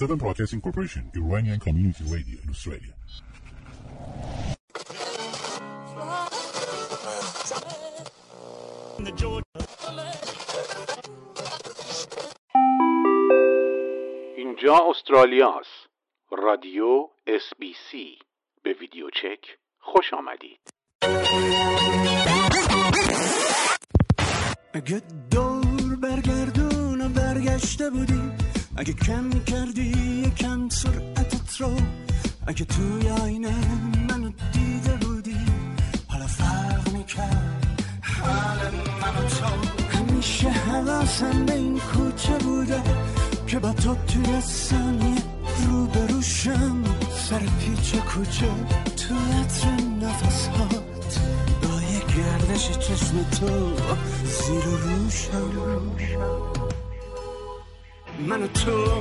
Seven Broadcasting Corporation, Iranian Community Radio in Australia. اینجا استرالیا است. رادیو اس بی سی به ویدیو چک خوش آمدید. اگه دور برگردون برگشته بودی اگه کم کردی یکم سرعتت رو. اگه توی آینه منو دیده بودی حالا فرق می‌کرد. حال منو تو. همیشه حواسم به این کوچه بوده که با تو توی ثانیه روبروشم سر پیچ کوچه تو عطر نفسات با یه گردش چشم تو زیر روشم من و تو.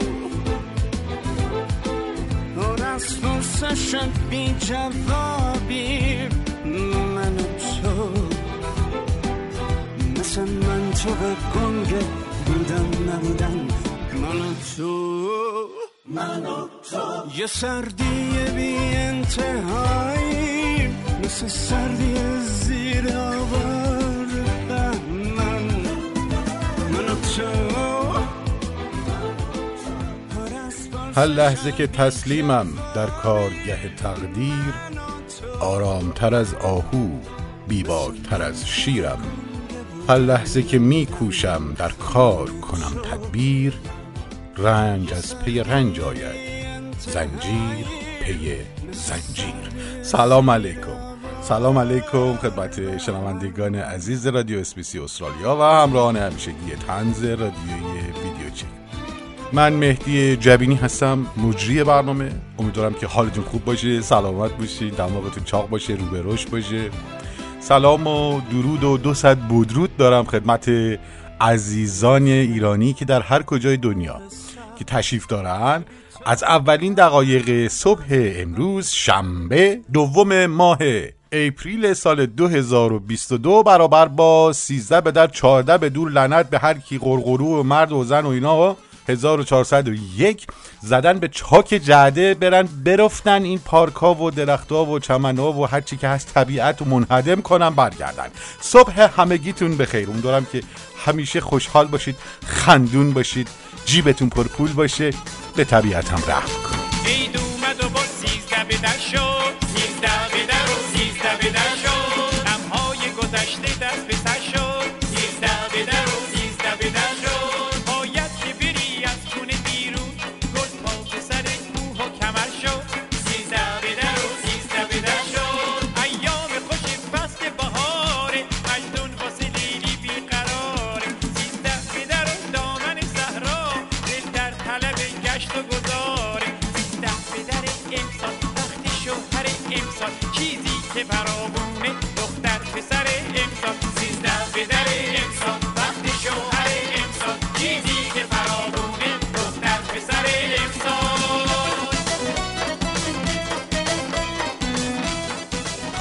پر از فرسشن بی جوابی. من و تو. مثل من تو به گنگ بودم نبودن. من و تو. من و تو. یه سردی بی انتهایی. مثل سردی زیر آوار هر لحظه که تسلیمم در کارگه تقدیر آرامتر از آهو بیباکتر از شیرم. هر لحظه که می کوشم در کار کنم تدبیر رنج از پی رنج آید. زنجیر پی زنجیر. سلام علیکم. سلام علیکم خدمت شنوندگان عزیز رادیو اسپیسی استرالیا و همراهان همیشگی تنز رادیوی من مهدی جبینی هستم مجری برنامه. امیدوارم که حالتون خوب باشه سلامت باشید دماغتون چاق باشه رو به رشد باشه. سلام و درود و دو صد بودرود دارم خدمت عزیزان ایرانی که در هر کجای دنیا که تشریف دارن. از اولین دقایق صبح امروز شنبه دوم ماه اپریل سال 2022 برابر با 13 به در 14 به دور لعنت به هر کی قرقرو و مرد و زن و اینا. 1401 زدن به چاک جعده برن برفتن این پارک ها و درخت ها و چمن ها و هر چی که هست طبیعت و منهدم کنن برگردن. صبح همگیتون بخیر. امیدوارم که همیشه خوشحال باشید خندون باشید جیبتون پرپول باشه به طبیعت هم رحم کنید.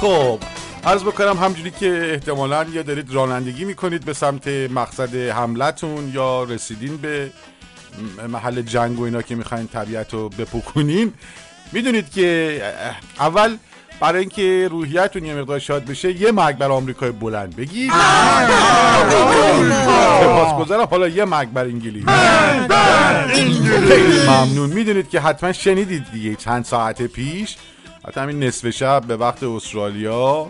خب عرض بکنم همجوری که احتمالا یا دارید رانندگی می‌کنید به سمت مقصد حملتون یا رسیدین به محل جنگ و اینا که می‌خواین طبیعت رو بپکنین می‌دونید که اول برای اینکه روحیتون یه مقدار شاد بشه یه مرگ بر آمریکای بلند بگید سپاسگزارم حالا یه مرگ بر انگلیس. خیلی ممنون. می‌دونید که حتما شنیدید دیگه چند ساعت پیش. حتی همین نصف شب به وقت استرالیا.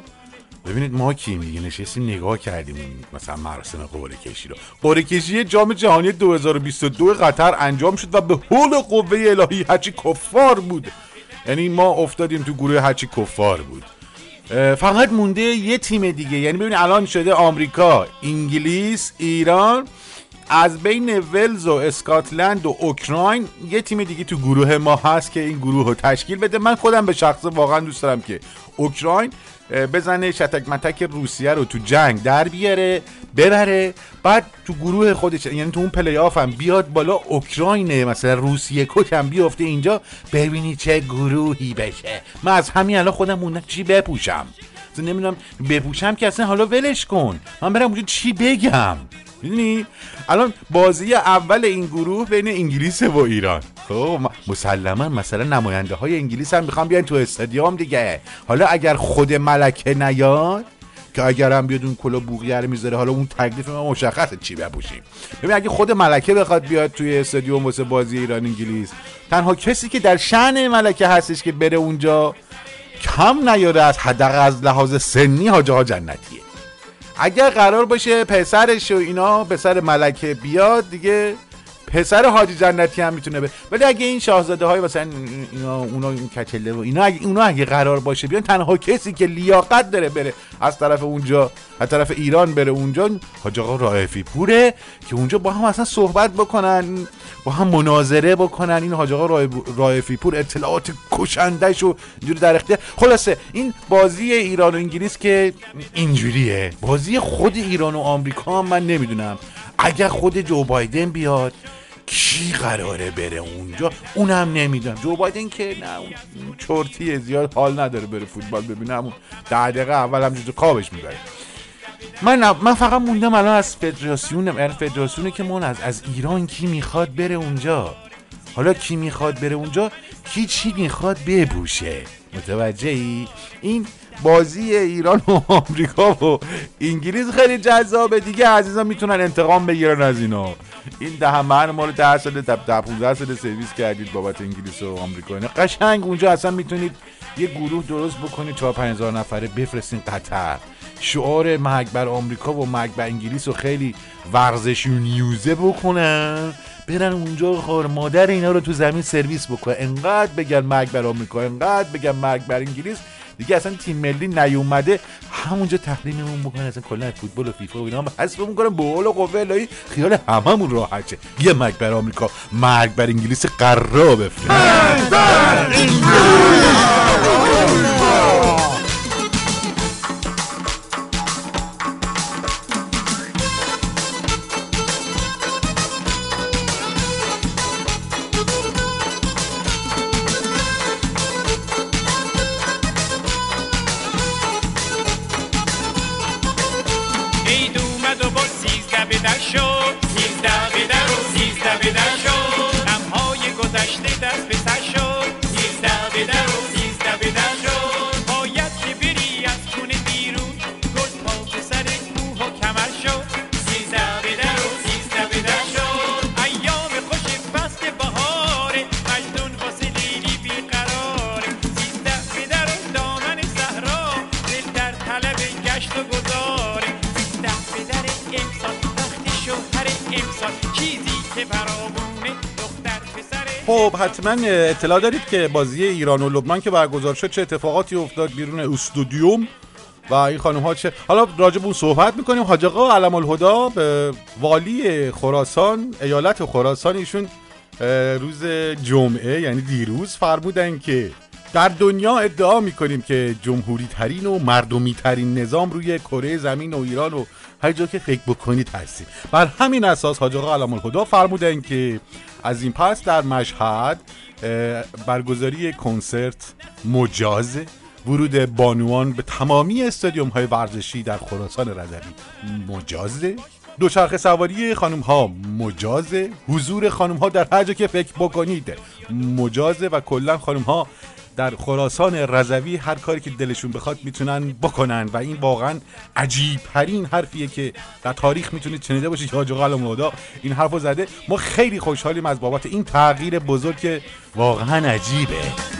ببینید ما کی میگه؟ نشستیم نگاه کردیم مثلا مراسم قرعه کشی رو. قرعه کشی جام جهانی 2022 قطر انجام شد و به حول قوه الهی هرچی کفار بود. یعنی ما افتادیم تو گروه هرچی کفار بود. فقط مونده یه تیم دیگه. یعنی ببینید الان شده آمریکا انگلیس ایران. از بین ولز و اسکاتلند و اوکراین یه تیم دیگه تو گروه ما هست که این گروه رو تشکیل بده. من خودم به شخص واقعا دوست دارم که اوکراین بزنه شتک متک روسیه رو تو جنگ در بیاره ببره. بعد تو گروه خودش یعنی تو اون پلی آف هم بیاد بالا اوکراینه. مثلا روسیه کش هم بیفته اینجا. ببینی چه گروهی بشه. من از همین الان خودم موندم چی بپوشم. نمی‌دونم بپوشم که اصلا حالا ولش کن. من برم اونجا چی بگم؟ می‌دونی الان بازی اول این گروه بین انگلیس و ایران. خب مسلما مثلا نماینده های انگلیس هم می‌خوان بیان تو استادیوم دیگه. حالا اگر خود ملکه نیاد که اگر هم بیاد اون کلا بوغیه رو می‌ذاره حالا اون تکلیف ما مشخصه چی بپوشیم. ببین اگه خود ملکه بخواد بیاد توی استادیوم واسه بازی ایران انگلیس تنها کسی که در شأن ملکه هستش که بره اونجا کم نیاره از حداقل از لحاظ سنی ها جنتیه. اگر قرار باشه پسرش و اینا پسر ملکه بیاد دیگه پسر حاجی جنتی هم می‌تونه به ولی اگه این شاهزاده های مثلا اینا اونا این کچله و اینا اگه اونا اگه قرار باشه بیان تنها کسی که لیاقت داره بره از طرف اونجا از طرف ایران بره اونجا حاج آقا رائفی پوره که اونجا با هم اصلا صحبت بکنن با هم مناظره بکنن. این حاج آقا رائفی پور اطلاعات کشندش و اینجوری در اختیار خلاصه این بازی ایران و انگلیس که اینجوریه. بازی خود ایران و آمریکا من نمی‌دونم. اگر خود جو بایدن بیاد کی قراره بره اونجا؟ اونم نمی‌دونم. جو بایدن که نه اون چرتیه زیاد حال نداره بره فوتبال ببینه. همون ده دقیقه اول هم جو خوابش می‌بره. من من فقط موندم الان از فدراسیون یعنی فدراسیونه که من از از ایران کی می‌خواد بره اونجا. حالا کی می‌خواد بره اونجا؟ کی چی می‌خواد ببوشه متوجه ای این بازی ایران و آمریکا و انگلیس خیلی جذابه. دیگه عزیزان می‌تونن انتقام بگیرن از اینا. این ده من ما رو ده سال ده 15 سال سرویس کردید بابت انگلیس و آمریکا اینا. قشنگ اونجا اصلا می‌تونید یه گروه درست بکنید 4 5000 نفره بفرستین قطر. شعار مرگ بر آمریکا و مرگ بر انگلیس رو خیلی ورزشی نیوزه بکنن. برن اونجا خور مادر اینا رو تو زمین سرویس بکنن. انقدر بگن مرگ بر آمریکا انقدر بگن مرگ بر انگلیس. دیگه اصلا تیم ملی نیومده همونجا تحریممون بکنن اصلا کلا فوتبال و فیفا و اینا هم حذف می‌کنن به قول قوه الهی خیال هممون راحته. یه مرگ بر آمریکا مرگ بر انگلیس قرا بفرست حتما اطلاع دارید که بازی ایران و لبنان که برگزار شد چه اتفاقاتی افتاد بیرون استودیوم و این خانم ها چه حالا راجع به اون صحبت می‌کنیم. حاج آقا علم الهدا به والی خراسان ایالت خراسان ایشون روز جمعه یعنی دیروز فرمودن که در دنیا ادعا می‌کنیم که جمهوری ترین و مردمی ترین نظام روی کره زمین و ایران و هر جا که فکر بکنید هستیم. بر همین اساس حاج آقا علم الهدا فرمودن که از این پس در مشهد برگزاری کنسرت مجاز. ورود بانوان به تمامی استادیوم های ورزشی در خراسان رضوی مجازه دوچرخه سواری خانم ها مجازه حضور خانم ها در هر جا که فکر بکنید مجازه و کلا خانم ها در خراسان رضوی هر کاری که دلشون بخواد می‌تونن بکنن و این واقعا عجیب ترین حرفیه که در تاریخ می‌تونید شنیده باشید. حاج علم‌الهدا این حرفو زده. ما خیلی خوشحالیم از بابت این تغییر بزرگ که واقعا عجیبه.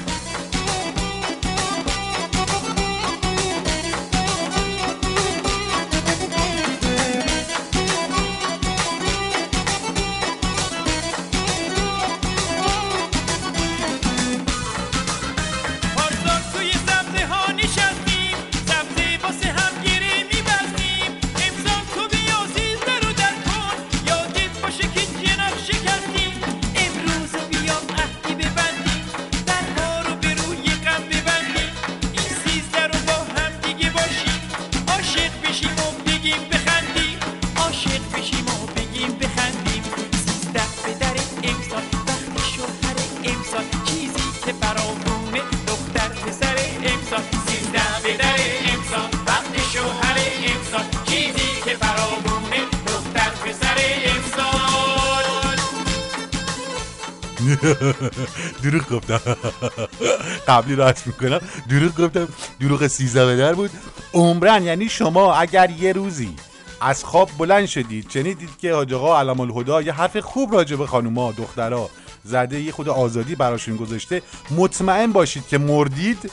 قبلی رو حذف می‌کنم. دروغ گفتم دروغ سیزده به در بود. عمرن یعنی شما اگر یه روزی از خواب بلند شدید شنیدید که حاج آقا علم الهدا یه حرف خوب راجع به خانوما دخترها زده یه خود آزادی براشون گذاشته مطمئن باشید که مردید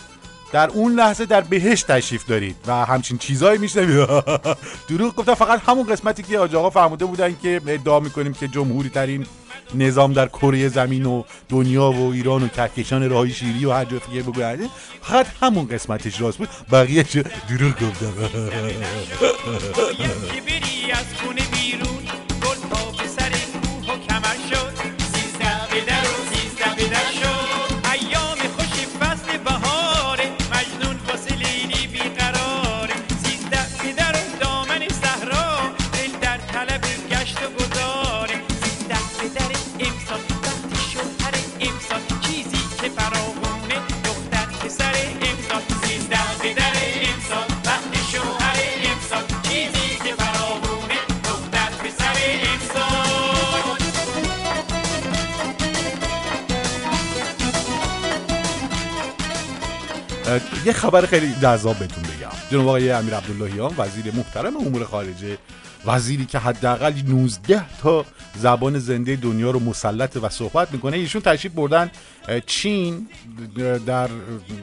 در اون لحظه در بهشت تشریف دارید و همچین چیزایی میشنوید. دروغ گفتم فقط همون قسمتی که حاج آقا فرموده بودن که ادعا می‌کنیم که جمهوری ترین نظام در کره زمین و دنیا و ایران و کهکشان راهی شیری و هر جا دیگه بگوید فقط همون قسمتش راست بود. بقیه چه دروغ گفتم. یه خبر خیلی جذاب بهتون بگم. جناب آقای امیر عبداللهیان وزیر محترم امور خارجه وزیری که حداقل 19 تا زبان زنده دنیا رو مسلط و صحبت می‌کنه ایشون تشریف بردن چین در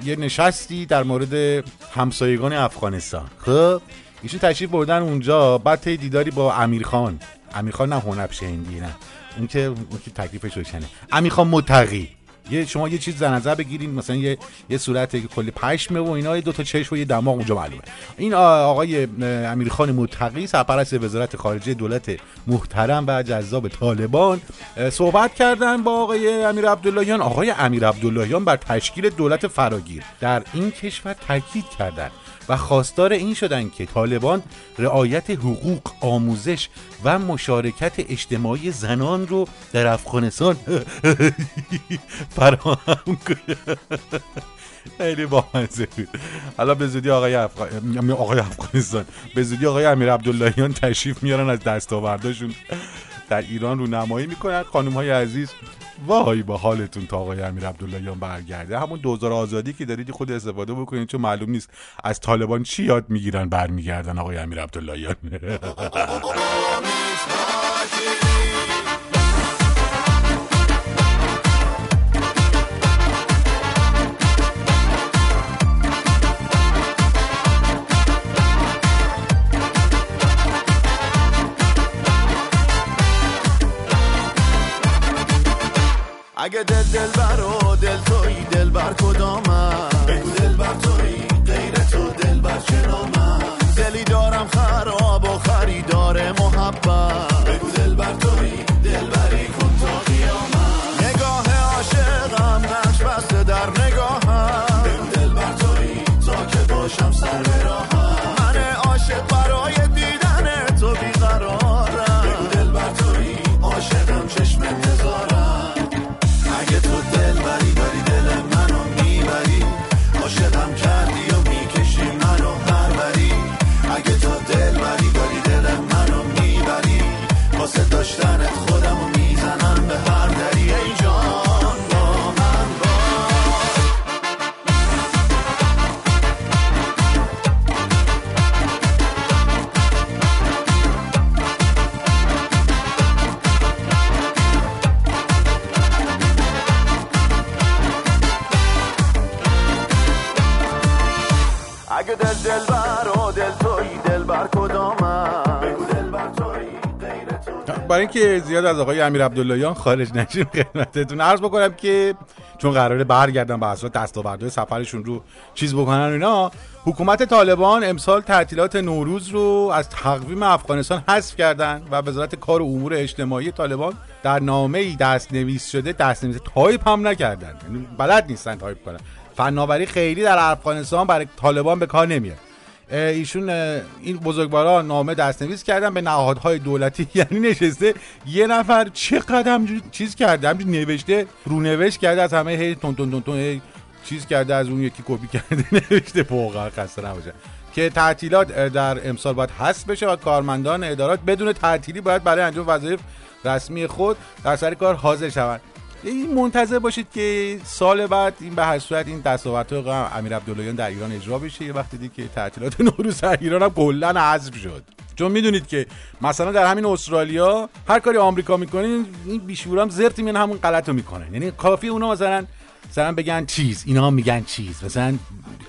یه نشستی در مورد همسایگان افغانستان. خب ایشون تشریف بردن اونجا بعد دیداری با امیرخان امیرخان نه هنبشه هندی نه. اون که اون که تکلیفش روشنه. امیرخان متقی. یه شما یه چیز در نظر بگیرید مثلا یه یه صورت که کلی پشمه و اینا دو تا چشم و یه دماغ اونجا معلومه. این آقای امیرخان متقی سرپرست وزارت خارجه دولت محترم و جذاب طالبان صحبت کردن با آقای امیر عبداللهیان. آقای امیر عبداللهیان بر تشکیل دولت فراگیر در این کشور تاکید کردند و خواستار این شدن که طالبان رعایت حقوق آموزش و مشارکت اجتماعی زنان رو در افغانستان فراهم کنه. خیلی بامزه. بود حالا به زودی آقای, افغان... آقای افغانستان. به زودی آقای امیر عبداللهیان تشریف میارن از دستاورداشون. در ایران رو نمایی می‌کنن خانم های عزیز وای با حالتون تا آقای امیر عبداللهیان برگرده. همون دوزار آزادی که دارید خود استفاده بکنید چون معلوم نیست از طالبان چی یاد می‌گیرن برمیگردن آقای امیر عبداللهیان. اگه دل دل بر و دل توی دل بر کدامم بگو دل بر توی غیر تو دل بر چرامم دلی دارم خراب و خریدار محبت. اینکه زیاد از آقای امیر عبداللهیان خارج نشیم خدمتتون. عرض بکنم که چون قراره برگردن به اساس دستاوردهای سفرشون رو چیز بکنن اینا حکومت طالبان امسال تعطیلات نوروز رو از تقویم افغانستان حذف کردن و وزارت کار و امور اجتماعی طالبان در نامه ای دست نویس شده دست نویس تایپ هم نکردن. یعنی بلد نیستن تایپ کنن. فناوری خیلی در افغانستان برای طالبان به کار نمیاد. ایشون این بزرگواران نامه دستنویس کردن به نهادهای دولتی. یعنی نشسته یه نفر چقدر همجوری چیز کرده همجوری نوشته رونوشت کرده از همه هی تون تون تون تون هی چیز کرده از اون یکی کپی کرده نوشته. واقعا خسته نباشه. که تعطیلات در امسال باید حذف بشه و کارمندان ادارات بدون تعطیلی باید برای انجام وظایف رسمی خود در سر کار حاضر شوند. این منتظر باشید که سال بعد این به هر صورت این دستاوردهای امیر عبداللهیان در ایران اجرا بشه. یه وقتی دیگه که تعطیلات نوروز در ایران هم کلا حذف شد. چون می‌دونید که مثلا در همین استرالیا هر کاری آمریکا می‌کنین این بیشورام زرتی میان همون غلط رو می‌کنن یعنی کافی اونا مثلا مثلا بگن چیز اینا هم میگن چیز. مثلا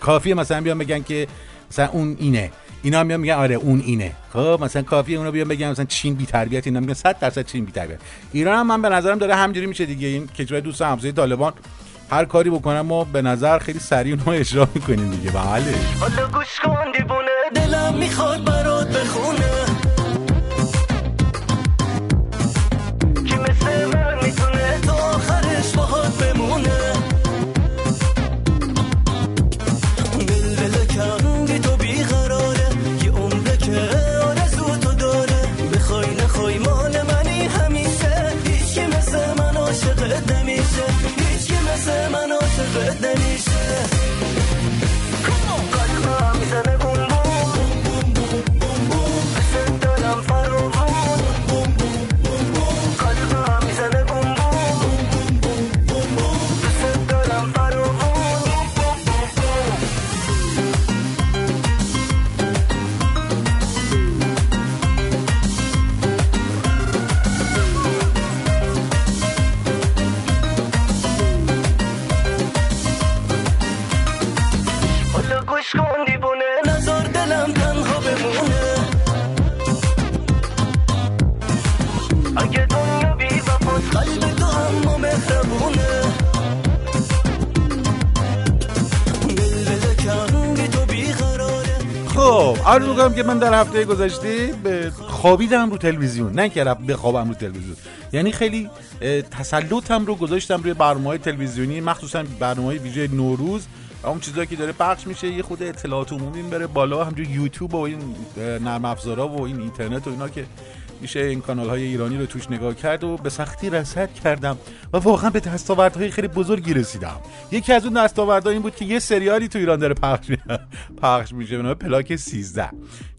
کافیه مثلا بیان بگن که مثلا اون اینه. اینا هم میگن آره اون اینه. خب مثلا کافیه اونا بیان بگن مثلا چین بی تربیت اینا میگن 100 درصد چین بی تربیت ایران هم من به نظرم داره همجوری میشه دیگه. این کشور دوست همسایه طالبان هر کاری بکنم ما به نظر خیلی سریع اونو اجرا می‌کنیم دیگه. بله. حالا گوش کن دیوونه دلم می‌خواد برات بخونه. عرض می‌کنم که من در هفته گذشته به خوابیدم رو تلویزیون نه که بخوابم رو تلویزیون. یعنی خیلی تسلطم رو گذاشتم روی برنامه های تلویزیونی مخصوصا برنامه ویژه نوروز. اون چیزایی که داره پخش میشه یه خود اطلاعات عمومی بره بالا همجور یوتیوب و این نرم افزارا و این اینترنت و اینا که میشه این کانال های ایرانی رو توش نگاه کرد و به سختی رصد کردم و واقعا به دستاوردهای خیلی بزرگی رسیدم. یکی از اون دستاوردها این بود که یه سریالی تو ایران داره پخش پخش میشه به پلاک 13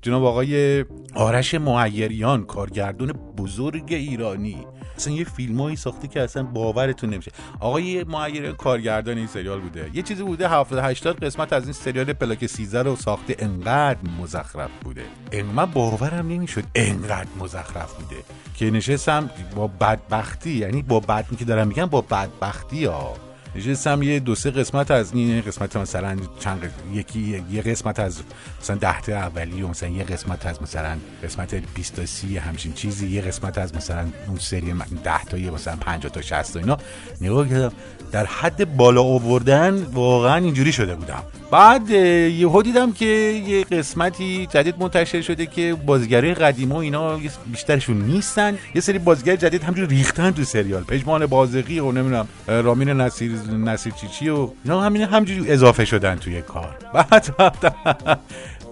جناب آقای آرش معیریان کارگردان بزرگ ایرانی. اصلا یه فیلمایی ساخته که اصلا باورتون نمیشه. آقای معیریان کارگردان این سریال بوده. یه چیزی بوده 70 80 قسمت از این سریال پلاک 13 رو ساخته. انقدر مزخرف بوده. ان من باورم نمی‌شد انقدر مزخرف بوده. که نشستم با بدبختی یعنی با بد که دارم میگم با بدبختی ها. نشستم یه دو سه قسمت از این قسمت مثلا چند یکی یه قسمت از مثلا ده تا اولی و مثلا یه قسمت از مثلا قسمت 20 تا 30 همچین چیزی یه قسمت از مثلا اون سری 10 تا یه مثلا 50 تا 60 تا اینا. نگاه کردم در حد بالا آوردن واقعا اینجوری شده بودم. بعد یهو دیدم که یه قسمتی جدید منتشر شده که بازیگرای قدیما اینا بیشترشون نیستن. یه سری بازیگر جدید همجور ریختن تو سریال. پژمان بازقی و نمی‌دونم رامین نصیر نصیر چیچی و اینا همین همجوری اضافه شدن توی کار. بعد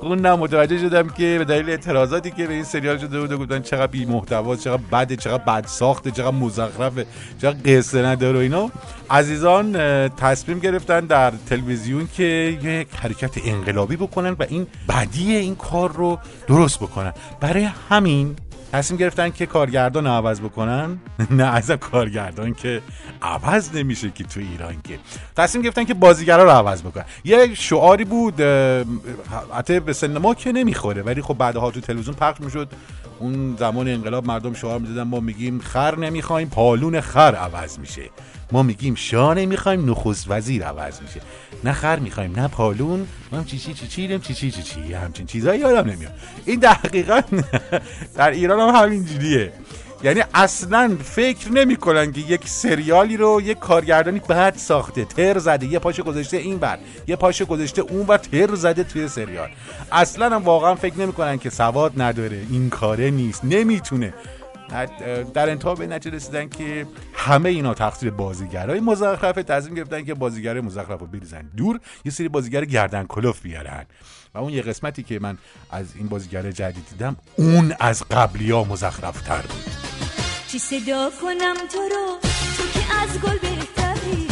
خوندم متوجه شدم که به دلیل اعتراضاتی که به این سریال شده بود گفتن چقدر بی محتوا چقدر بده چقدر بد ساخته چقدر مزخرفه چقدر قصه نداره و اینا. عزیزان تصمیم گرفتن در تلویزیون که یک حرکت انقلابی بکنن و این بدی این کار رو درست بکنن. برای همین تصمیم گرفتن که کارگردان عوض بکنن؟ نه از کارگردان که عوض نمیشه که تو ایران که. تصمیم گرفتن که بازیگرا رو عوض بکنن. یه شعاری بود حتی به سن ما که نمی‌خوره ولی خب بعدها تو تلویزیون پخش می‌شد. اون زمان انقلاب مردم شعار می‌دادن ما میگیم خر نمی‌خوایم پالون خر عوض میشه. ما میگیم شاه نمی‌خوایم نخست وزیر عوض میشه. نه خر می‌خوایم نه پالون. ما هم چی چی چی چی چی چی چی. چی همچین چیزایی یادم نمیاد. این دقیقا در ایران هم همینجوریه. یعنی اصلا فکر نمی‌کنن که یک سریالی رو یک کارگردانی بعد ساخته. تر زده یه پاشو گذاشته این بر یه پاشو گذاشته اون بر تر زده توی سریال. اصلا هم واقعا فکر نمی‌کنن که سواد نداره. این کاره نیست. نمی‌تونه. در انتها به نتیجه رسیدن که همه اینا تقصیر بازیگرای مزخرفه تصمیم گرفتن که بازیگر مزخرف رو بریزن دور یه سری بازیگر گردن کلوف بیارن. و اون یه قسمتی که من از این بازیگر جدید دیدم اون از قبلی ها مزخرف تر بود. چی صدا کنم تو رو؟ تو که از گل بهتری.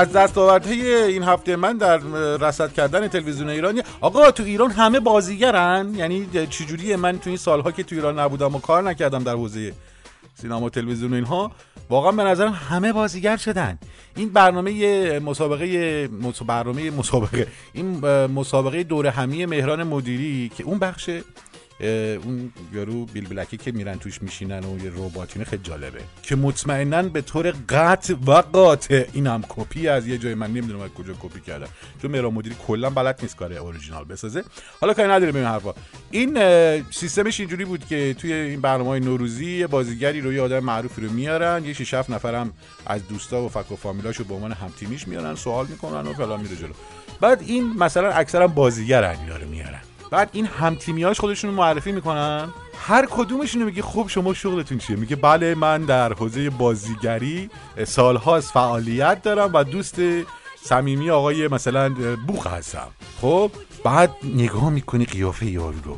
از دستاوردهای این هفته من در رصد کردن تلویزیون ایرانی آقا تو ایران همه بازیگرن؟ یعنی چجوریه من تو این سالها که تو ایران نبودم و کار نکردم در حوزه سینما و تلویزیون اینها واقعا به نظرم همه بازیگر شدن. این برنامه مسابقه مس- برنامه مسابقه این مسابقه دور همی مهران مدیری که اون بخش اون یارو بیل بلکی که میرن توش میشینن و یه رباتینه خیلی جالبه. که مطمئنا به طور قطع و قاطع اینم کپی از یه جای من نمی‌دونم از کجا کپی کردن. چون مهران مدیری کلا بلد نیست کار اوریجینال بسازه. حالا کاری نداره به این حرفا. این سیستمش اینجوری بود که توی این برنامه نوروزی یه بازیگری رو یه آدم معروفی رو میارن یه شش هفت نفرم از دوستا و فک و فامیلاشو به عنوان هم تیمیش میارن سوال می‌کنن و فلان میره جلو. بعد این مثلا اکثرا بازیگرن اینا رو میارن. بعد این همتیمیاش خودشون رو معرفی می‌کنن. هر کدومشون میگه خب شما شغلتون چیه؟ میگه بله من در حوزه بازیگری سالهاست فعالیت دارم و دوست صمیمی آقای مثلا بوخ هستم. خب بعد نگاه می‌کنی قیافه یارو رو.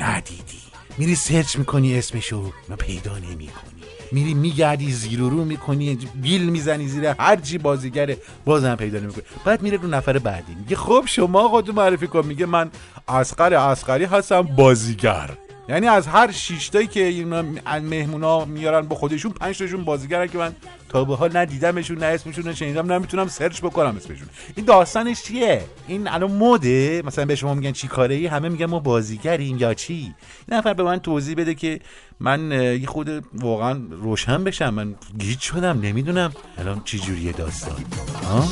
ندیدی. میری سرچ می‌کنی اسمشو ما پیدا نمی‌کنی. میری میگردی زیر و رو می‌کنی بیل می‌زنی زیر هر چی بازیگره بازم پیدا نمی‌کنی. بعد میره رو نفر بعدی. میگه خب شما خودتون معرفی کن. میگه من اسقر اسقری هستم بازیگر. یعنی از هر شیشتایی که اینا مهمونا میارن با خودشون پنج تاشون بازیگرن که من تا به حال ندیدمشون نه اسمشون رو شنیدم نمی‌تونم سرچ بکنم اسمشون. این داستانش چیه؟ این الان مده مثلا به شما میگن چی کاره ای؟ همه میگن ما بازیگریم یا چی؟ این نفر به من توضیح بده که من یه خود واقعا روشن بشم. من گیج شدم نمی‌دونم. الان چی جوریه داستان؟ ها؟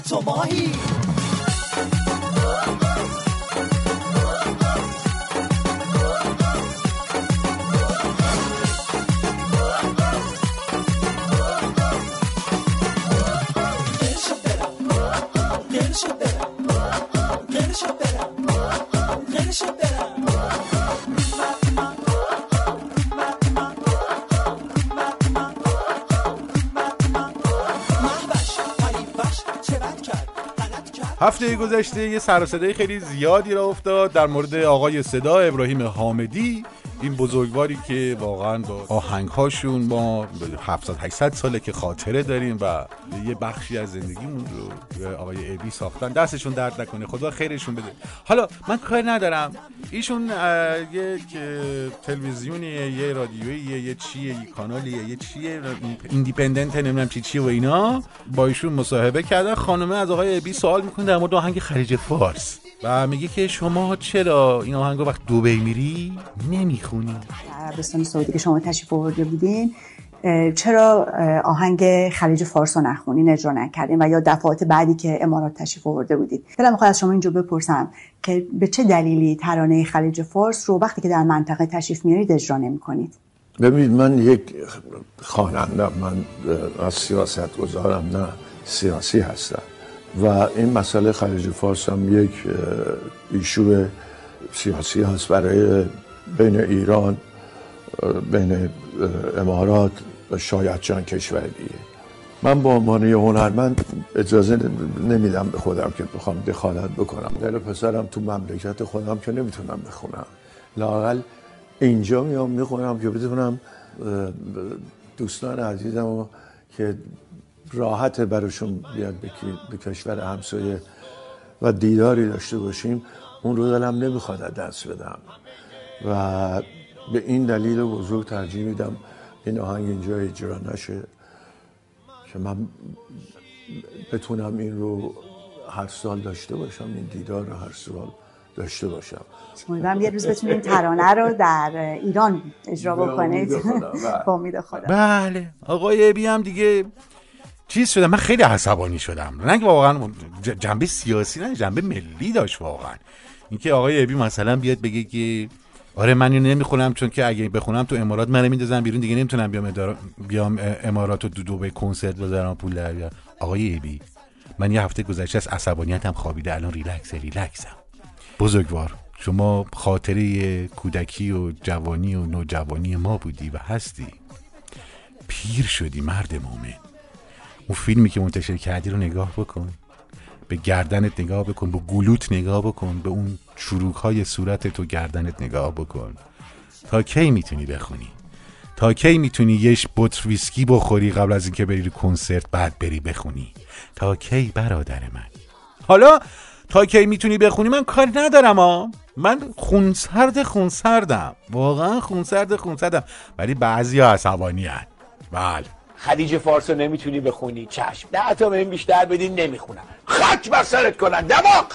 چقدر تو ماهی هفته گذشته یه سر خیلی زیادی را افتاد در مورد آقای صدا ابراهیم حامدی. این بزرگواری که واقعا با آهنگهاشون ما 700 800 ساله که خاطره داریم و یه بخشی از زندگیمون رو آقای ابی ساختن. دستشون درد نکنه. خدا خیرشون بده. حالا من کار ندارم. ایشون یک تلویزیونیه یه رادیوییه یه چیه یه کانالیه یه چیه ایندیپندنت نمی‌دونم چی چیه و اینا. با ایشون مصاحبه کردن خانمه از آقای ابی سوال می‌کنه در مورد آهنگ خلیج فارس. و میگه که شما چرا این آهنگ وقت دوبی میری؟ نمی‌خونی. عربستان سعودی که شما تشریف آورده بودین چرا آهنگ خلیج فارس رو نخونین اجرا نکردین و یا دفعات بعدی که امارات تشریف آورده بودید دلم می‌خواد از شما اینجا بپرسم که به چه دلیلی ترانه خلیج فارس رو وقتی که در منطقه تشریف میارید اجرا نمی‌کنید؟ ببینید من یک خواننده من از سیاست گذارم نه سیاسی هستم. و این مسئله خلیج فارس هم یک ایشو سیاسی هست برای بین ایران بین امارات و شاید چند کشور دیگه. من به عنوان هنرمند اجازه نمیدم به خودم که بخوام دخالت بکنم. دل پسرم تو مملکت خودم که نمی‌تونم بخونم. لاقل اینجا میام می‌خونم که بتونم دوستان عزیزم که راحت براشون بیاد به کشور همسایه و دیداری داشته باشیم اون رو دلم نمی‌خواد از دست بدم. و به این دلیل بزرگ ترجیح میدم این آهنگ اینجا اجرا نشه که من بتونم این رو هر سال داشته باشم این دیدار رو هر سال داشته باشم. امیدوارم یه روز بتونید ترانه رو در ایران اجرا بکنید. خدا، بله. با امید خدا. بله. آقای ابی هم دیگه چیز شدم. من خیلی عصبانی شدم. نه واقعا جنبه سیاسی نه جنبه ملی داشت واقعا. اینکه آقای ابی مثلا بیاد بگه که آره من اینو نمی‌خونم چون که اگه بخونم تو امارات منو میندازن بیرون دیگه نمی‌تونم بیام ادارا- بیام امارات و دو دبی کنسرت بذارم پول در بیارم. آقای ابی من یه هفته گذشته از عصبانیتم خوابیده. الان relax relax م. بزرگوار شما خاطره کودکی و جوانی و نوجوانی ما بودی و هستی. پیر شدی مرد مومن. اون فیلمی که منتشر کردی رو نگاه بکن. به گردنت نگاه بکن به گلوت نگاه بکن به اون چروک های صورت تو گردنت نگاه بکن. تا کی می‌تونی بخونی؟ تا کی می‌تونی یه بطر ویسکی بخوری قبل از اینکه بری کنسرت بعد بری بخونی؟ تا کی برادر من؟ حالا تا کی می‌تونی بخونی؟ من کاری ندارم ها من خونسرد خونسردم. واقعا خونسرد خونسردم. ولی بعضی ها عصبانی. بله. خلیج فارس رو نمی‌تونی بخونی. چشم. ده تا بهم بیشتر بدین نمی‌خونم. خاک بر سرت کنن دماغ!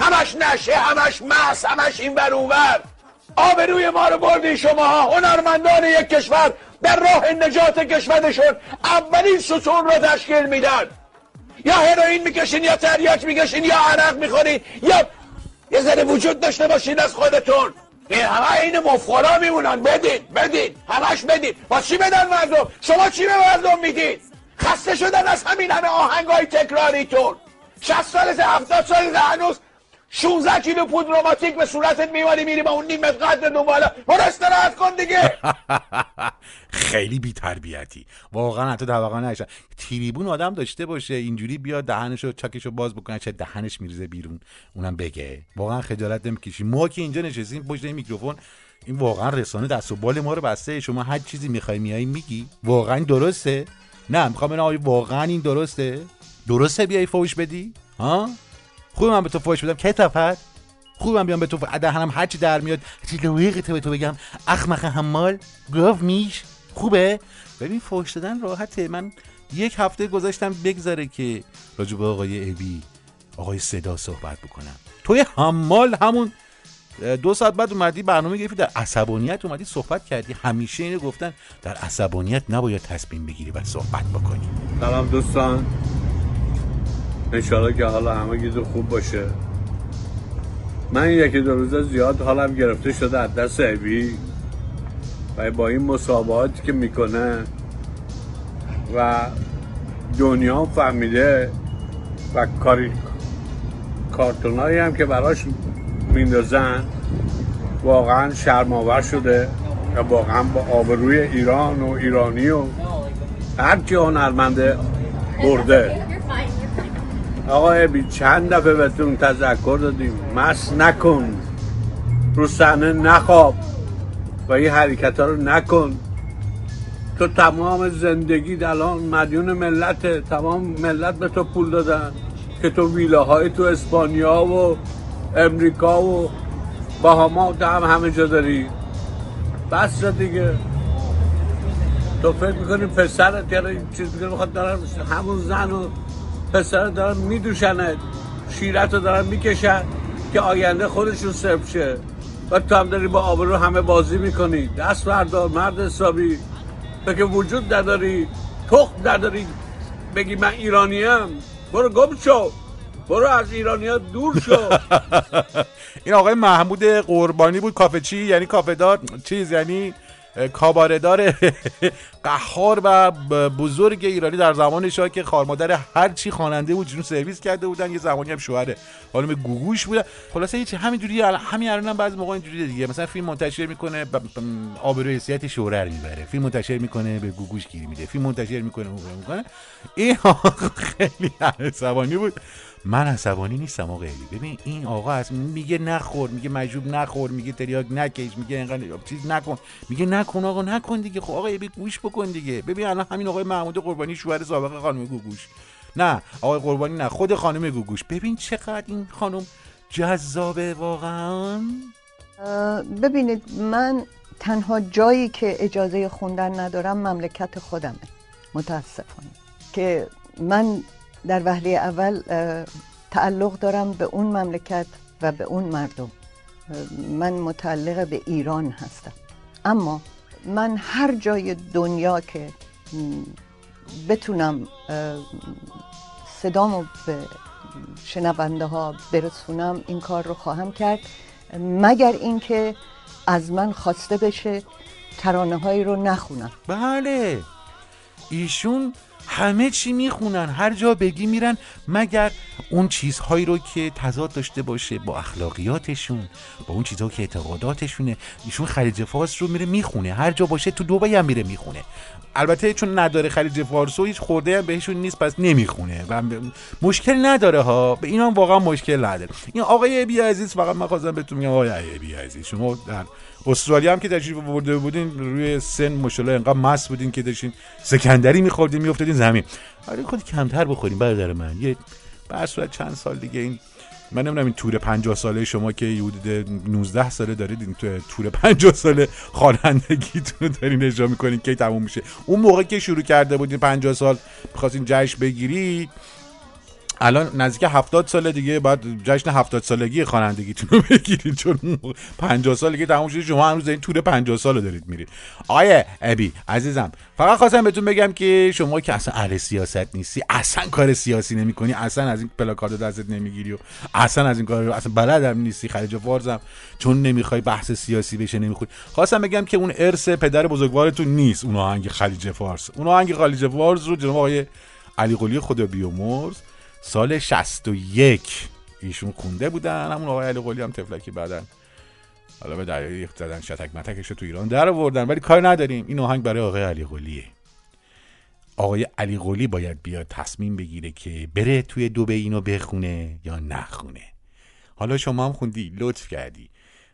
همش نشه همش مس همش این بر اون بر آبروی ما رو بردی شما هنرمندان یک کشور در راه نجات کشورشون اولین ستون رو تشکیل میدن. یا هروئین می‌کشین یا تریاک می‌کشین یا عرق می‌خورین. یا یه ذره وجود داشته باشین از خودتون. این همه این مفخورا میمونن. بدین بدین. همش بدین. با چی بدن مردم؟ شما چی به مردم میدین خسته شدن از همین همه آهنگای تکراریتون. 60 سال 70 سال هنوز 16 کیلو پودروماتیک به صورتت میماری میری با اون نیمت قدر دنبالا برو استراحت کن دیگه. خیلی بی تربیتی واقعا حتی طبقه نشن تریبون آدم داشته باشه اینجوری بیاد دهنشو چکشو باز بکنه چه دهنش میریزه بیرون اونم بگه. واقعا خجالت نمی‌کشی. ما که اینجا نشستیم پشت این میکروفون این واقعا رسانه دست و بال ما رو بسته. شما هر چیزی می‌خوای میای میگی. واقعا درسته. نه می‌خوام واقعا این درسته. درسته بیای فوش بدی؟ ها؟ خوب من به تو فوش بدم. کتافت خوب من بیام به تو ف- دهنم هر چی در میاد چی لویقته به تو بگم. اخمق حمال گاو میش. خوبه؟ ببین فوش دادن راحته. من یک هفته گذاشتم بگذره که راجع به آقای ابی آقای صدا صحبت بکنم. توی حمال همون دو ساعت بعد اومدی برنامه گرفتی در عصبانیت اومدی صحبت کردی. همیشه اینو گفتن در عصبانیت نباید تصمیم بگیری و صحبت بکنی. سلام دوستان. انشالله که حالا همه گیزو خوب باشه. من یکی دو روزه زیاد حالم گرفته شده از دست عبی و با این مسابقاتی که می‌کنه و دنیا هم فهمیده و کاری کارتونایی هم که براش میندازن واقعا شرماور شده و واقعا با آبروی ایران و ایرانی و هر کی هنرمنده برده. آقا ابی چند دفعه بهتون تذکر دادیم. مس نکن. رو صحنه نخواب و این حرکت ها رو نکن. تو تمام زندگی الان مدیون ملت تمام ملت به تو پول دادن که تو ویلاهای تو اسپانیا و امریکا و باهاما و هم همه جا داری. بس دیگه. تو فکر می‌کنی پسرت این چیز دیگه بخواد دارن همون زن و پسرت دارن میدوشنت. شیرت رو دارن می‌کشن که آینده خودشون صرف شه. و تو هم داری با آبرو همه بازی می‌کنی. دست بردار مرد حسابی. تو که وجود نداری. تخم نداری. بگی من ایرانیم. برو گم شو. برو از ایرانیا دور شو. این آقای محمود قربانی بود. کافه چی؟ یعنی کافه دار. چیز یعنی کاباردار قهار و بزرگ ایرانی در زمان شاه که خارمادر هر چی خواننده بود جنون سرویس کرده بودن یه زمانی هم شوهر خانم گوگوش بودن خلاصه هیچ همینجوری همین الان هم بعضی موقع اینجوری دیگه. مثلا فیلم منتشر می‌کنه آبروی حیثیت شوهر می‌بره. فیلم منتشر می‌کنه به گوگوش گیر میده. فیلم منتشر می‌کنه می‌کنه. این خیلی عصبانی بود. من عصبانی نیستم آقا ببین این آقا از میگه نخور میگه مجبور نخور میگه تریاک نکش میگه اینقدر چیز نکن. میگه نکن آقا نکن دیگه. خب آقا بی گوش بکن دیگه. ببین الان همین آقای محمود قربانی شوهر سابق خانم گوگوش. نه آقای قربانی نه خود خانم گوگوش. ببین چقدر این خانم جذابه واقعا. ببینید من تنها جایی که اجازه خوندن ندارم مملکت خودمه. متاسفانه. که من در وهله اول تعلق دارم به اون مملکت و به اون مردم. من متعلق به ایران هستم. اما من هر جای دنیا که بتونم صدامو به شنونده ها برسونم این کار رو خواهم کرد. مگر اینکه از من خواسته بشه ترانه هایی رو نخونم. بله. ایشون همه چی می‌خونن هر جا بگی میرن مگر اون چیزهایی رو که تضاد داشته باشه با اخلاقیاتشون با اون چیزهایی که اعتقاداتشونه. ایشون خلیج فارس رو میره می‌خونه هر جا باشه تو دبی هم میره می‌خونه. البته چون نداره خلیج فارس و هیچ خورده هم بهشون نیست پس نمی‌خونه. و مشکل نداره ها. به اینا واقعا مشکل نداره. این آقای ابی عزیز فقط من خواستم بهتون میگم آقای ابی عزیز شما در استرالیا هم که تشریف برده بودین روی سن ماشاءالله انقدر مست بودین که داشتین سکندری میخوردین میافتادین زمین. آره خود کمتر بخورین برادر من. یه بر صورت چند سال دیگه این من نمی‌دونم این تور 50 ساله شما که حدود 19 ساله دارید این تو- تور 50 ساله خوانندگیتون رو دارین اجرا می‌کنین کی تموم میشه؟ اون موقع که شروع کرده بودین 50 سال می‌خواستین جشن بگیرید الان نزدیک 70 سال دیگه باید جشن 70 سالگی خوانندگیتون رو بگیرید چون اون موقع 50 سال دیگه تموم شده شما هنوز این تور 50 سال رو دارید میرید. آیه ابی عزیزم فقط خواستم بهتون بگم که شما که اصلا اهل سیاست نیستی اصلا کار سیاسی نمی‌کنی اصلا از این پلاکارد دستت نمی‌گیری و اصلا از این کار اصلا بلدم نیستی خلیج فارزم. چون نمی‌خوای بحث سیاسی بشه نمی‌خوای. خواستم بگم که اون ارث پدر بزرگوارتون نیست اون آهنگ خلیج فارس. اون آهنگ خلیج فارس رو جناب آقای علی قلی خدا بیامرز سال 61 ایشون خونده بودن. همون آقای علی قلی هم تفلکی بعدن. حالا به دلیل زدن شتک متکش تو ایران در آوردن. ولی کار نداریم. این آهنگ برای آقای علی قلیه. آقای علی قلی باید بیاد تصمیم بگیره که بره توی دو اینو بخونه یا نخونه. حالا شما هم خوندی. لطف کردی.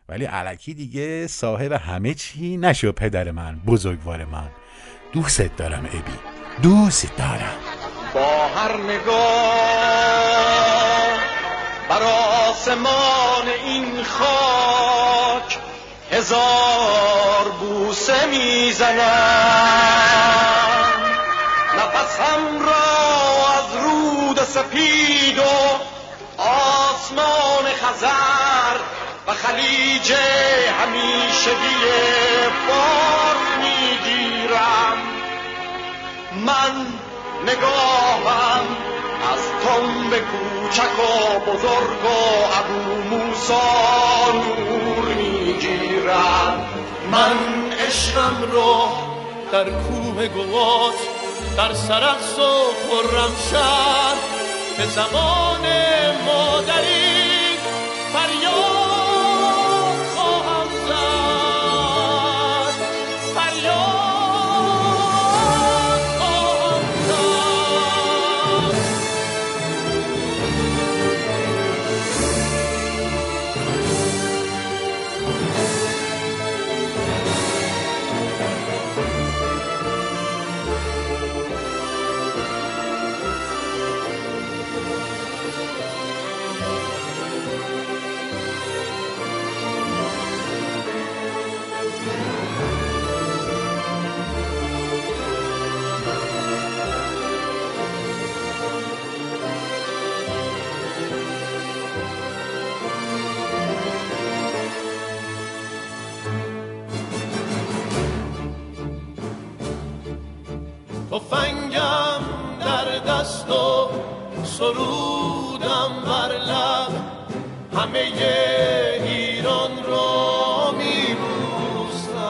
ولی علکی دیگه صاحب همه چی نشو پدر من بزرگوار من. دوست دارم ابی. دوست دارم. با هر نگاه بر آسمان این خاک هزار بوسه می‌زنم. نفسم را از رود سپید و آسمان خزر و خلیج همیشگی فارس می‌گیرم. من نگاهم از تنب کوچک و بزرگ و ابو موسا نور می‌گیرم من عشقم رو در کوه گوات در سرخس و خرم شهر به زمان مادری تفنگم در دست و سرودم بر لب. همه ایران را میبوسم.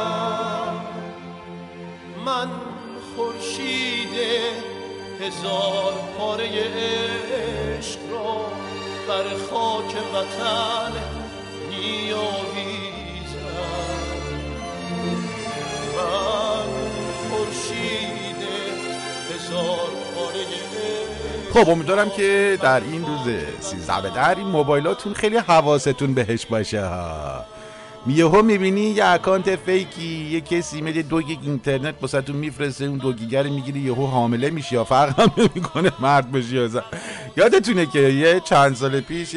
من خورشید هزار پاره عشق را بر خاک وطن میآویزم خب امیدوارم که در این روز سیزده به در این موبایلاتون خیلی حواستون بهش باشه ها. یهو می‌بینی یه account fake ی یه کسی میده دو گیگ اینترنت واسهتون میفرسته اون دو گیگ رو می‌گیری یهو حامله میشی یا فرق هم نمی‌کنه مرد بشی یا زن. یادتونه که یه چند سال پیش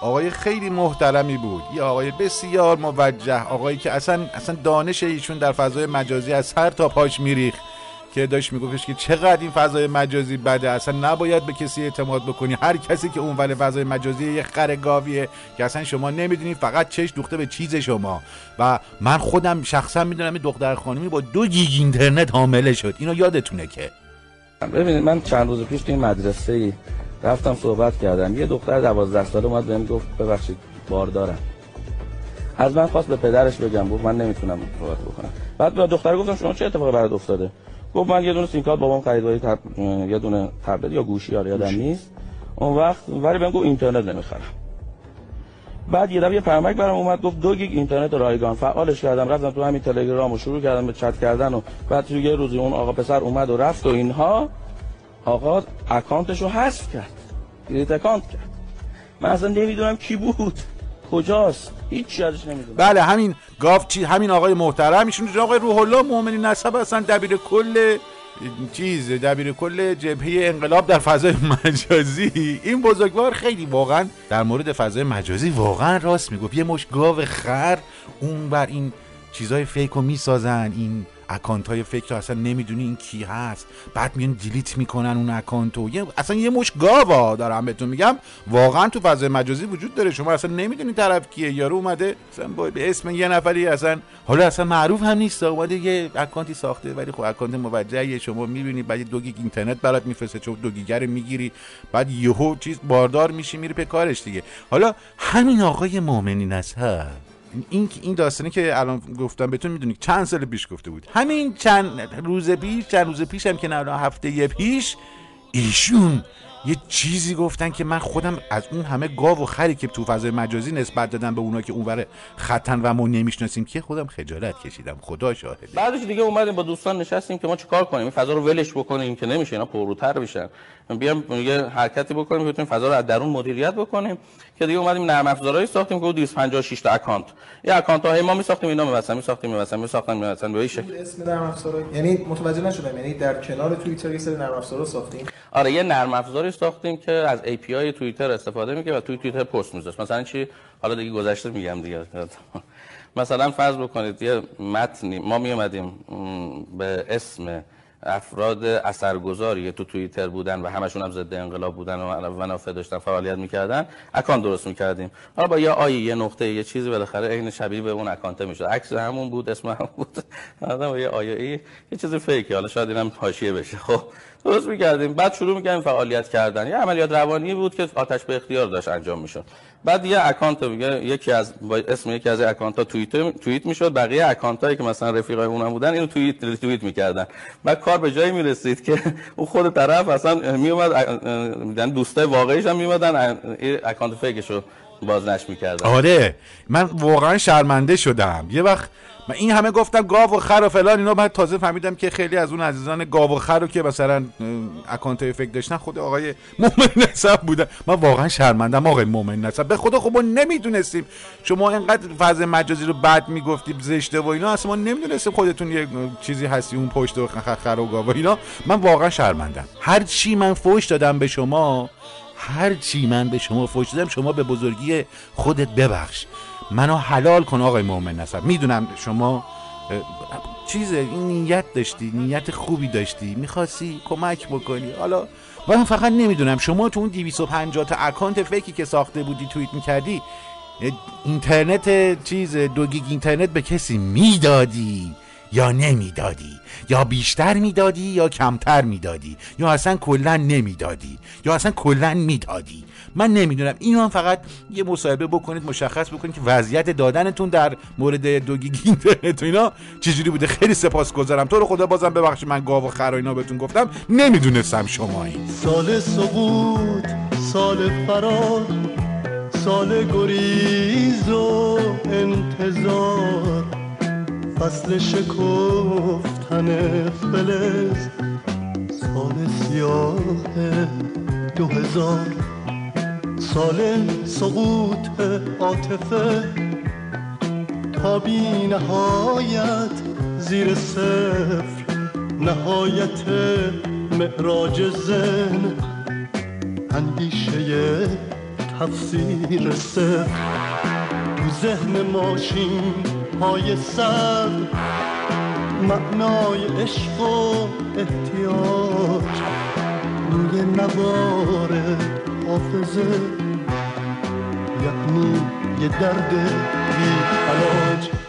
آقای خیلی محترمی بود. یه آقای بسیار موجه آقایی که اصلا اصلا دانش ایشون در فضای مجازی از سر تا پاش میریخ که داشت میگفتش که چقدر این فضای مجازی بده؟ اصلا نباید به کسی اعتماد بکنی. هر کسی که اون ول فضای مجازی یه خر گاویه که اصلا شما نمی‌دونی فقط چش دوخته به چیز شما. و من خودم شخصا می‌دونم این دختر خانمی با دو گیگ اینترنت حامله شد. اینو یادتونه که. ببینید من چند روز پیش توی مدرسه ای رفتم صحبت کردم. یه دختر دوازده ساله اومد بهم گفت ببخشید باردارم از من خواست به پدرش بگم. گفت من نمی‌تونم صحبت بکنم. بعد به دختر گفتم شما چه اتفاقی برات افتاده؟ گفت من یه دونه سیم کارت بابام خرید ولی تب... یه دونه تبلت یا گوشی آره یادم نیست. اون وقت ولی بهم گفت اینترنت نمی‌خرم. بعد یه دفعه پیامک برام اومد گفت دو گیگ اینترنت رایگان. فعالش کردم رفتم تو همین تلگرام و شروع کردم به چت کردن و بعد تو یه روزی اون آقا پسر اومد و رفت و اینها آقا اکانتش رو حذف کرد. delete account کرد. من اصلا نمی‌دونم کی بود. کجاست؟ هیچ ازش نمی‌دونم. بله همین گاف چی همین آقای محترم ایشون آقای روح الله مؤمنی نسب هستن دبیر کل چیز دبیر کل جبهه انقلاب در فضای مجازی. این بزرگوار خیلی واقعا در مورد فضای مجازی واقعا راست می‌گفت. یه مش گاو خر اون بر این چیزای فیک رو می‌سازن این اکانت های فیک رو اصلا نمی‌دونی این کی هست. بعد میان دیلیت می‌کنن اون اکانت یه اصلا یه مش گاوا دارم بهتون میگم. واقعا تو فضای مجازی وجود داره. شما اصلا نمی‌دونی طرف کیه. یارو اومده اصلا به اسم یه نفری اصلا حالا اصلا معروف هم نیست. اومده یه اکانتی ساخته ولی خب اکانت موجهیه شما می‌بینی بعد دو گیگ اینترنت برات میفرسته چون دو گیگو می‌گیری. بعد یهو چیز باردار میشی میری به کارش دیگه. حالا همین آقای مؤمنی نسب این این داستانی که الان گفتم بهتون می‌دونید چند سال پیش گفته بود. همین چند روز پیش چند روز پیش هم که نه هفته پیش ایشون یه چیزی گفتن که من خودم از اون همه گاو و خری که تو فضای مجازی نسبت دادم به اونا که اونور خطن و ما نمی‌شناسیم که خودم خجالت کشیدم. خدا شاهده. بعدش دیگه اومدیم با دوستان نشستیم که ما چیکار کنیم؟ این فضا رو ولش بکنیم که نمیشه اینا پرروتر بشن. بیام یه حرکتی بکنیم بتونیم فضا رو از درون مدیریت بکنیم. که دیگه اومدیم نرم افزارهایی ساختیم که 256 تا اکانت. یه اکانت های ما میساختیم اینا می‌بستن میساختیم می‌بستن میساختن می‌بستن. به این شکل. اسم نرم افزارا یعنی متوجه نشدم یعنی در کنار توییتر یه سری نرم افزارا ساختیم. آره یه نرم افزاری ساختیم که از API توییتر استفاده می‌کنه و توی توییتر پست می‌ذاره مثلا چی؟ حالا دیگه گذشته میگم دیگه. مثلا فرض بکنید یه متنی ما می اومدیم به اسم افراد اثرگذاری تو توییتر بودن و همشون هم ضد انقلاب بودن و منافع داشتن فعالیت می‌کردن اکانت درست می‌کردیم. حالا با یه I یه نقطه یه چیزی بالاخره عین شبیه به اون اکانت می‌شد. عکس همون بود اسم همون بود. آدم یه آیه ای یه چیز فیکی حالا شاید اینم حاشیه بشه. خب. درست می‌کردیم. بعد شروع می‌کردیم فعالیت کردن. یه عملیات روانی بود که آتش به اختیار داشت انجام می‌شد. بعد یه اکانت یکی از اسم یکی از اکانت ها توییت توییت می‌شد. بقیه اکانت هایی که مثلا رفیقای اونم بودن اینو توییت توییت می‌کردن. بعد کار به جایی می‌رسید که اون خود طرف اصلا میومد دوستای واقعیش هم میومدن اکانت فیکشو بازنش می‌کردن آره من واقعا شرمنده شدم. یه وقت من این همه گفتم گاو و خر و فلان اینا بعد تازه فهمیدم که خیلی از اون عزیزان گاو و خر رو که مثلا اکانت های فکر داشتن خود آقای مومن نسب بودن. من واقعا شرمندم آقای مومن نسب به خدا خب ما نمی‌دونستیم. شما اینقدر فاز مجازی رو بد می‌گفتیم زشته و اینا اصلا ما نمی‌دونستیم خودتون یه چیزی هستی اون پشت و خر و گاو و اینا. من واقعا شرمندم. هر چی من فوش دادم به شما هر چی من به شما فوش دادم شما به بزرگی خودت ببخش. منو حلال کن آقای مؤمنی نسب می‌دونم شما چیز این نیت داشتی نیت خوبی داشتی. می‌خواستی کمک بکنی. حالا من فقط نمی‌دونم. شما تو اون 250 تا اکانت fake ی که ساخته بودی توییت می‌کردی اینترنت چیز دو گیگ اینترنت به کسی می‌دادی یا نمی‌دادی؟ یا بیشتر می‌دادی یا کمتر می‌دادی؟ یا اصلا کلا نمی‌دادی؟ یا اصلا کلا می‌دادی؟ من نمی‌دونم. اینو هم فقط یه مصاحبه بکنید مشخص بکنید که وضعیت دادنتون در مورد دو گیگ اینترنت و اینا چجوری بوده. خیلی سپاسگزارم. تو رو خدا بازم ببخشید من گاو و خر اینا بهتون گفتم. نمی‌دونستم شما این. سال سقوط سال فرار سال گریز و انتظار. فصل شکفتن فلز سال سیاه دو هزار. سال سقوط عاطفه تا بی نهایت زیر صفر. نهایت معراج زن اندیشه تفسیر صفر. تو ذهن ماشین های سر معنای عشق و احتیاج. روی نوار حافظه یعنی یه درد بی علاج.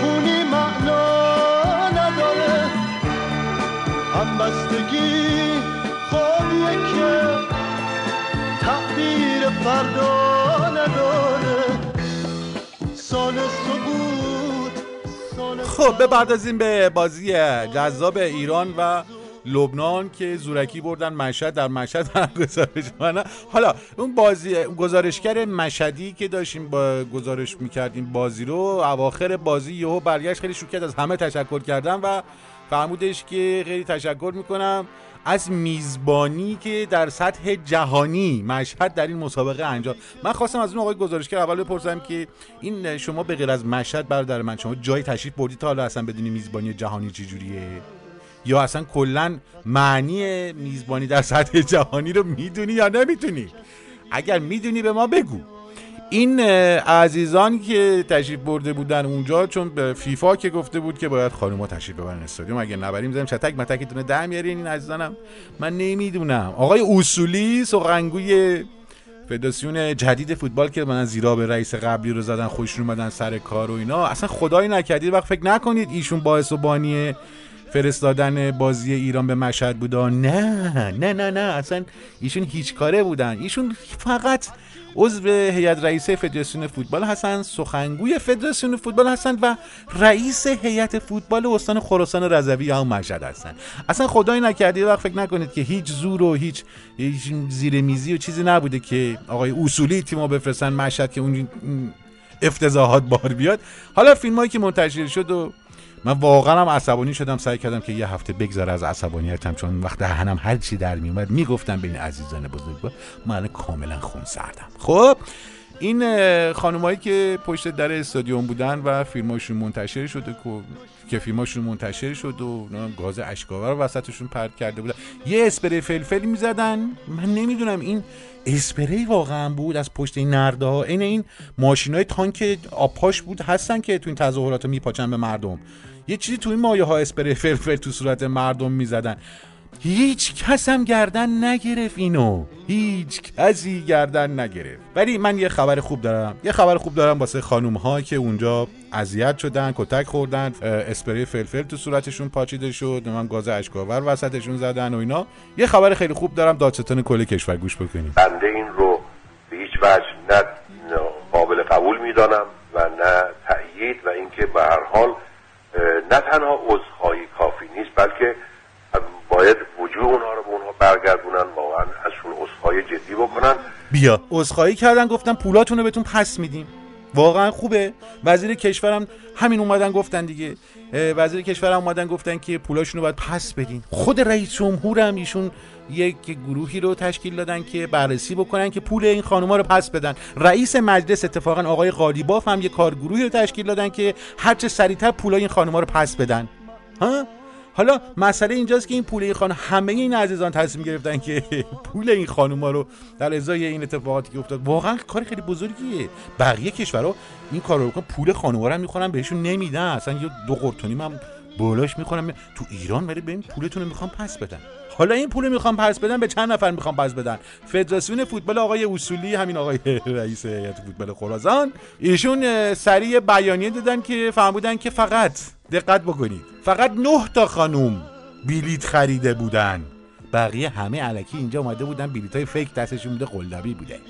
خونی معنا نداره. هم بستگی خوابیه که تعبیر فردا نداره. سال سال خب بپردازیم به بازی جذاب ایران و لبنان که زورکی بردن مشهد در مشهد گزارش من حالا اون بازی گزارشگر مشهدی که داشتیم با گزارش می‌کردیم بازی رو اواخر بازی یهو برگشت خیلی شوکت از همه تشکر کردم و فرمودش که خیلی تشکر می‌کنم از میزبانی که در سطح جهانی مشهد در این مسابقه انجام. من خواستم از اون آقای گزارشگر اول بپرسم که این شما به غیر از مشهد برادر من شما جای تشریف بردی تا حالا اصلا بدونی میزبانی جهانی چجوریه؟ یا اصلا کلا معنی میزبانی در سطح جهانی رو می‌دونی یا نمی‌دونی اگر می‌دونی به ما بگو. این عزیزان که تشریف برده بودن اونجا چون به فیفا که گفته بود که باید خانوما تشریف ببرن استادیوم اگه نبریم زدیم چتک متکتونه در میارین این عزیزانم. من نمی‌دونم. آقای اصولی سخنگوی فدراسیون جدید فوتبال که من زیرا به رئیس قبلی رو زدن خوششون اومدن سر کار و اینا اصلا خدایی نکردید وقت فکر نکنید ایشون باعث و بانی فرستادن بازی ایران به مشهد بودا نه نه نه نه اصلا ایشون هیچ کاره بودن. ایشون فقط عضو هیئت رئیسه فدراسیون فوتبال هستن سخنگوی فدراسیون فوتبال هستن و رئیس هیئت فوتبال استان خراسان رضوی هم مشهد هستن. اصلا خدایی نکردید وقت فکر نکنید که هیچ زور و هیچ, هیچ زیر میزی و چیزی نبوده که آقای اصولی تیمو بفرستن مشهد که اون افتضاحات بار بیاد. حالا فیلم هایی که منتشر شد و من واقعا هم عصبانی شدم سعی کردم که یه هفته بگذره از عصبانیتم چون وقت دهنم هر چی در میومد می‌گفتم بین عزیزان بزرگوار من کاملا خون سردم. خب این خانمایی که پشت در استادیوم بودن و فیلماشون منتشر شده که- که فیلماشون منتشر شد و گاز اشکاور وسطشون پرت کرده بودن. یه اسپری فلفلی می‌زدن. من نمی‌دونم این اسپری واقعا بود از پشت این نرده ها این این ماشین های تانک آبپاش بود هستن که تو این تظاهرات میپاچن به مردم. یه چیزی تو این مایه ها اسپری فلفل تو صورت مردم می‌زدن. هیچ کس هم گردن نگرفت اینو. هیچ کسی گردن نگرفت. ولی من یه خبر خوب دارم. یه خبر خوب دارم واسه خانوم ها که اونجا اذیت شدن کتک خوردن اسپری فلفل تو صورتشون پاچیده شد من گاز اشکاور وسطشون زدن و اینا. یه خبر خیلی خوب دارم دادستان کل کشور گوش بکنید. بنده این رو به هیچ وجه نه قابل قبول می‌دانم و نه تأیید و اینکه به هر حال نه تنها عذرخواهی کافی نیست بلکه باید وجوه اونها رو به اونها برگردونن واقعا ازشون عذرخواهی جدی بکنن. بیا. عذرخواهی کردن گفتم پولاتون رو بهتون پس میدیم. واقعا خوبه. وزیر کشورم همین اومدن گفتن دیگه. وزیر کشورم اومدن گفتن که پولاشون رو باید پس بدین. خود رئیس جمهورم ایشون یک گروهی رو تشکیل دادن که بررسی بکنن که پول این خانوما رو پس بدن. رئیس مجلس اتفاقا آقای قالیباف هم یک کارگروهی رو تشکیل دادن که هرچه سریعتر پولای این خانوما رو پس بدن. ها؟ حالا مسئله اینجاست که این پول این خانم همه این عزیزان تصمیم گرفتن که پول این خانوما رو در ازای این اتفاقاتی که افتاد. واقعا کار خیلی بزرگیه. بقیه کشورها این کار رو پول خانوما رو می‌خورن بهشون نمیدن. اصلا یه دو قرتونی من بالاش می‌خورم تو ایران ولی به این پولتون رو می‌خوام پس بدن. حالا این پول می‌خوام پس بدن به چند نفر می‌خوام پس بدن؟ فدراسیون فوتبال آقای اصولی همین آقای رئیس هیئت فوتبال خراسان. ایشون اه، سریع بیانیه دادن که فرمودن که فقط دقت بکنید. فقط نه تا خانوم بلیت خریده بودن. بقیه همه علکی اینجا اومده بودن بلیت های فیک دستشون بوده قلدبی بوده.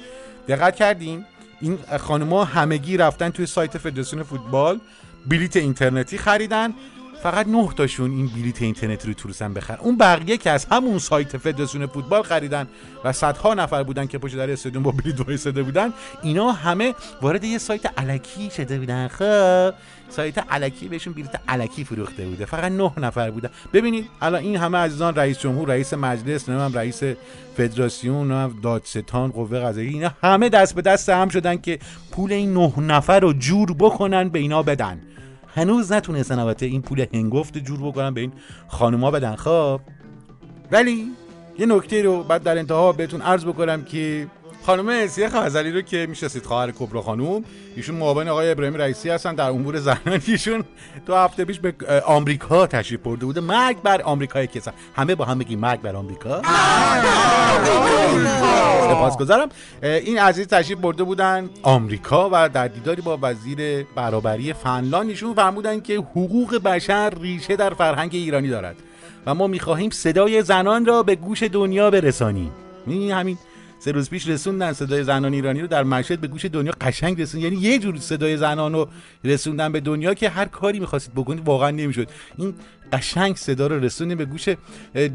دقت کردیم این خانوما همگی رفتن توی سایت فدراسیون فوتبال. بلیت اینترنتی خریدن. فقط نه تاشون این بلیت اینترنتی رو تونستن بخرن. اون بقیه که از همون سایت فدراسیون فوتبال خریدن و صدها نفر بودن که پشت در استادیوم با بلیت وایساده بودن اینا همه وارد یه سایت علکی شده بودن. خب سایت علکی بهشون بلیت علکی فروخته بوده. فقط نه نفر بودن. ببینید الان این همه عزیزان رئیس جمهور رئیس مجلس نمی‌دونم رئیس فدراسیون دادستان قوه قضاییه اینا همه دست به دست هم شدن که پول این نه نفر رو جور بکنن به اینا بدن. هنوز نتونستن البته این پول هنگفت جور بکنن به این خانوما بدن خب؟ ولی یه نکته رو بعد در انتها بهتون عرض بکنم که خانم اسیه خزلی رو که می‌شناسید خواهر کبرا خانوم. ایشون معاون آقای ابراهیم رئیسی هستن. در امور زنان ایشون دو هفته پیش به آمریکا تشریف برده بوده. مرگ بر آمریکای کسان همه با هم بگیم مرگ بر آمریکا. سپاسگزارم. این عزیز تشریف برده بودن آمریکا و در دیداری با وزیر برابری فنلاند ایشون فرمودن که حقوق بشر ریشه در فرهنگ ایرانی دارد. و ما می‌خواهیم صدای زنان را به گوش دنیا برسانیم. این همین سه روز پیش رسوندن صدای زنان ایرانی رو در مشهد به گوش دنیا قشنگ رسوند. یعنی یه جور صدای زنان رو رسوندن به دنیا که هر کاری می‌خواستید بکنید واقعا نمی‌شد. این قشنگ صدا رو رسوندن به گوش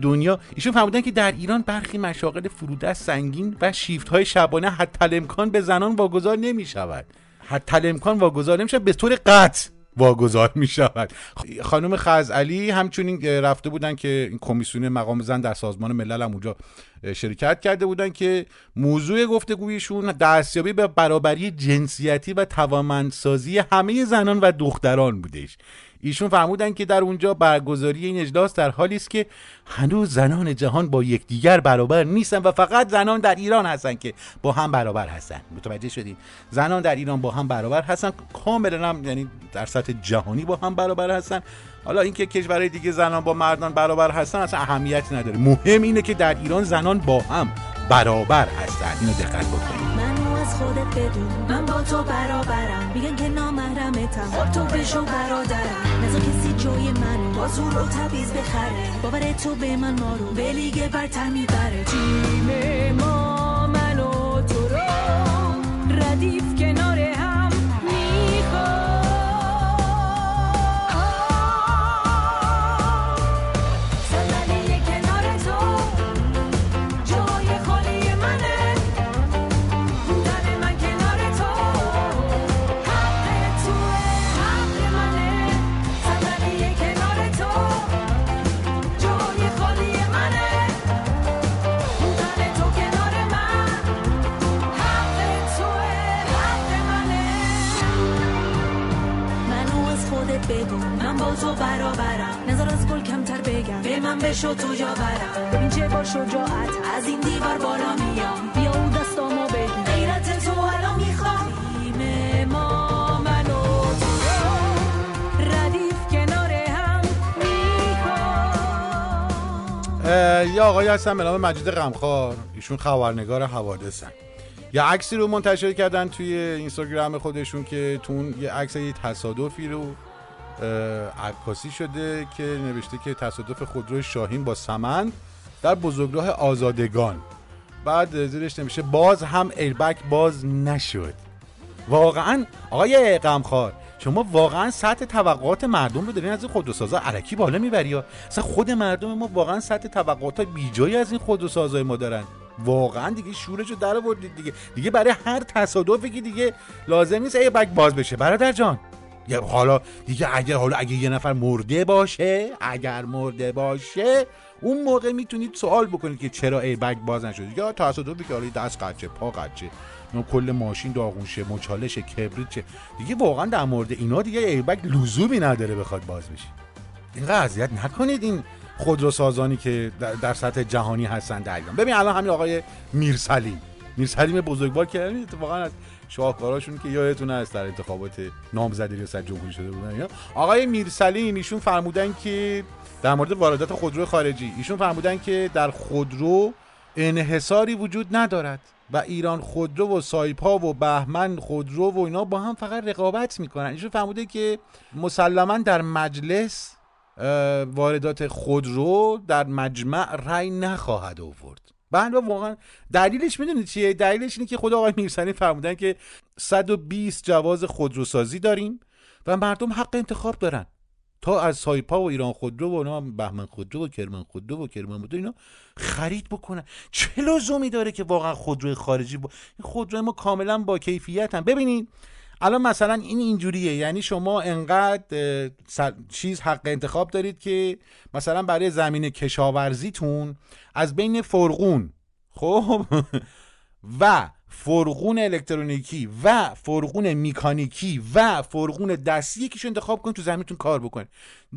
دنیا. ایشون فرمودن که در ایران برخی مشاغل فرودست سنگین و شیفت های شبانه حتی امکان به زنان واگذار نمی شود حتی امکان واگذار نمی شود به طور قطع. واگذار می شود خانم خزعلی همچنین رفته بودن که این کمیسیون مقام زن در سازمان ملل هم اونجا شرکت کرده بودن که موضوع گفتگویشون دستیابی به برابری جنسیتی و توانمندسازی همه زنان و دختران بودش. ایشون فرمودن که در اونجا برگزاری این اجلاس در حالی است که هنوز زنان جهان با یکدیگر برابر نیستن و فقط زنان در ایران هستن که با هم برابر هستن. متوجه شدید؟ زنان در ایران با هم برابر هستن. کاملا هم یعنی در سطح جهانی با هم برابر هستن. حالا اینکه کشورهای دیگه زنان با مردان برابر هستن اصلا اهمیتی نداره. مهم اینه که در ایران زنان با هم برابر هستن. اینو دقت بکنید. خودت بدون من با تو برابرم. میگن که نامحرمتم. خب تو بشو برادرم. کسی جای منو با زور و تبیز بخره. باور تو به من ما رو به لیگ برتر می‌بره. تیم ما من و تو رو ردیف تو برابرم. نظر از گل کمتر بگم. به من بشو تو برم. ببین چه با شجاعت از این دیوار بالا میام. بیا اون دستامو بگیر غیرت تو الان می‌خوام ما تو. هم می‌خوام یه آقایی هستن به نام مجید غمخوار. ایشون خبرنگار حوادثن. یه عکسی رو منتشر کردن توی اینستاگرام خودشون که تو اون یه عکس یه تصادفی رو عکاسی شده که نوشته که تصادف خودروی شاهین با سمن در بزرگراه آزادگان. بعد زیرش نمیشه باز هم ایربک باز نشد. واقعا آقای غمخوار شما واقعا سطح توقعات مردم رو دارین از این خودروسازا علکی بالا می‌بری یا؟ اصلا خود مردم ما واقعا سطح توقعات بیجایی از این خودروسازای ما دارن. واقعا دیگه شورش رو در آوردید دیگه. دیگه برای هر تصادفی که دیگه لازم نیست ای بک باز بشه. برادر جان. حالا دیگه اگر حالا اگه یه نفر مرده باشه اگر مرده باشه اون موقع می‌تونید سوال بکنید که چرا ایربگ باز نشد یا تصادفی که حالا دست قچه پا قچه کل ماشین داغون شه مچالش کبریت چه دیگه واقعا در مورد اینا دیگه ایربگ لزومی نداره بخواد باز بشه. اینقدر اذیت نکنید. این خودروسازانی که در, سطح جهانی هستن در ببین الان همین آقای میرسلیم. میرسلیم بزرگوار که اتفاقا از شاهکاراشون که یادتون هست در انتخابات نامزدی ریاست جمهوری شده بودن اینا. آقای میرسلیم ایشون فرمودن که در مورد واردات خودرو خارجی ایشون فرمودن که در خودرو انحصاری وجود ندارد و ایران خودرو و سایپا و بهمن خودرو و اینا با هم فقط رقابت می‌کنن. ایشون فرموده که مسلما در مجلس واردات خودرو در مجمع رأی نخواهد آورد. بله واقعا. دلیلش می‌دونید چیه؟ دلیلش اینه که خود آقای میرسنی فرمودن که 120 جواز خودروسازی داریم و مردم حق انتخاب دارن. تا از سایپا و ایران خودرو و اونا بهمن خودرو و کرمان خودرو و کرمان خودرو اینا خرید بکنن. چه لزومی داره که واقعا خودروی خارجی با خودروی ما کاملا با کیفیت هم ببینید الان مثلا این اینجوریه یعنی شما انقدر چیز حق انتخاب دارید که مثلا برای زمین کشاورزیتون از بین فرغون خب؟ و فرغون الکترونیکی و فرغون میکانیکی و فرغون دستی یکیشو انتخاب کنید تو زمینتون کار بکنید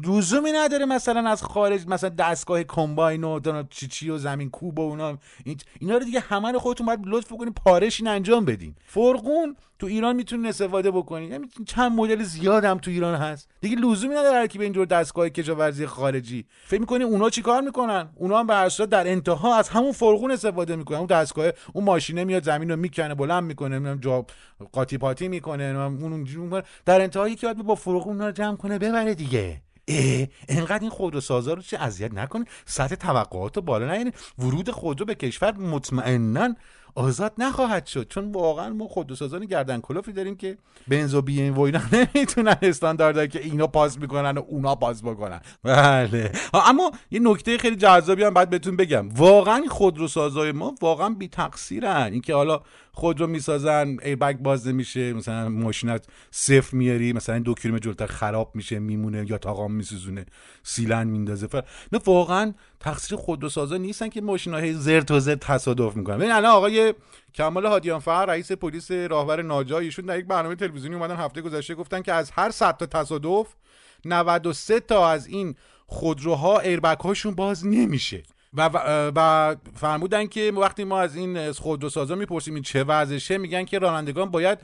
لزومی نداره مثلا از خارج مثلا دستگاه کمباین و چی چی و زمین کوب و اونا این- اینا رو دیگه همه رو خودتون باید لطف بکنید پارشین انجام بدین. فرغون تو ایران می‌تونین استفاده بکنید یعنی چند مدل زیاد هم تو ایران هست. دیگه لزومی نداره هر کی به اینجور دستگاه کشاورزی خارجی. فکر می‌کنی اونا چیکار می‌کنن؟ اونا هم به در انتها از همون فرغون استفاده می‌کنن. اون دستگاه اون ماشینه میاد زمین رو می‌کنه بلند می‌کنه جا قاطی پاتی می‌کنه اون. در انتها یکی باید با فرغون اونا رو جمع کنه ببره دیگه. اه انقدر این خودروسازا رو چه اذیت نکنید سطح توقعات رو بالا نیارید ورود خودرو به کشور مطمئنا آزاد نخواهد شد. چون واقعا ما خودروسازان گردن کلوفی داریم که بنز و بی ام و اینا نمی‌تونن استانداردی که اینا پاس می‌کنن و اونا پاس بکنن. بله. اما یه نکته خیلی جذابی هم باید بهتون بگم. واقعا خودروسازای ما واقعا بی تقصیرن اینکه حالا خودرو می‌سازن ایربگ باز نمیشه مثلا ماشینت صفر میاری مثلا دو کیلومتر جلوتر خراب میشه میمونه یا تاقام میسوزونه سیلن میندازه. فر نه واقعا تقصیر خودروسازا نیستن که ماشینا هی زر تا زر تصادف می‌کنن. ببین الان آقای کمال هادیان فر رئیس پلیس راهور ناجا ایشون در یک برنامه تلویزیونی اومدن هفته گذشته گفتن که از هر 100 تا تصادف 93 تا از این خودروها ایربگ هاشون باز نمیشه. و, و, فرمودن که وقتی ما از این خودروسازا می‌پرسیم این چه وضعشه میگن که رانندگان باید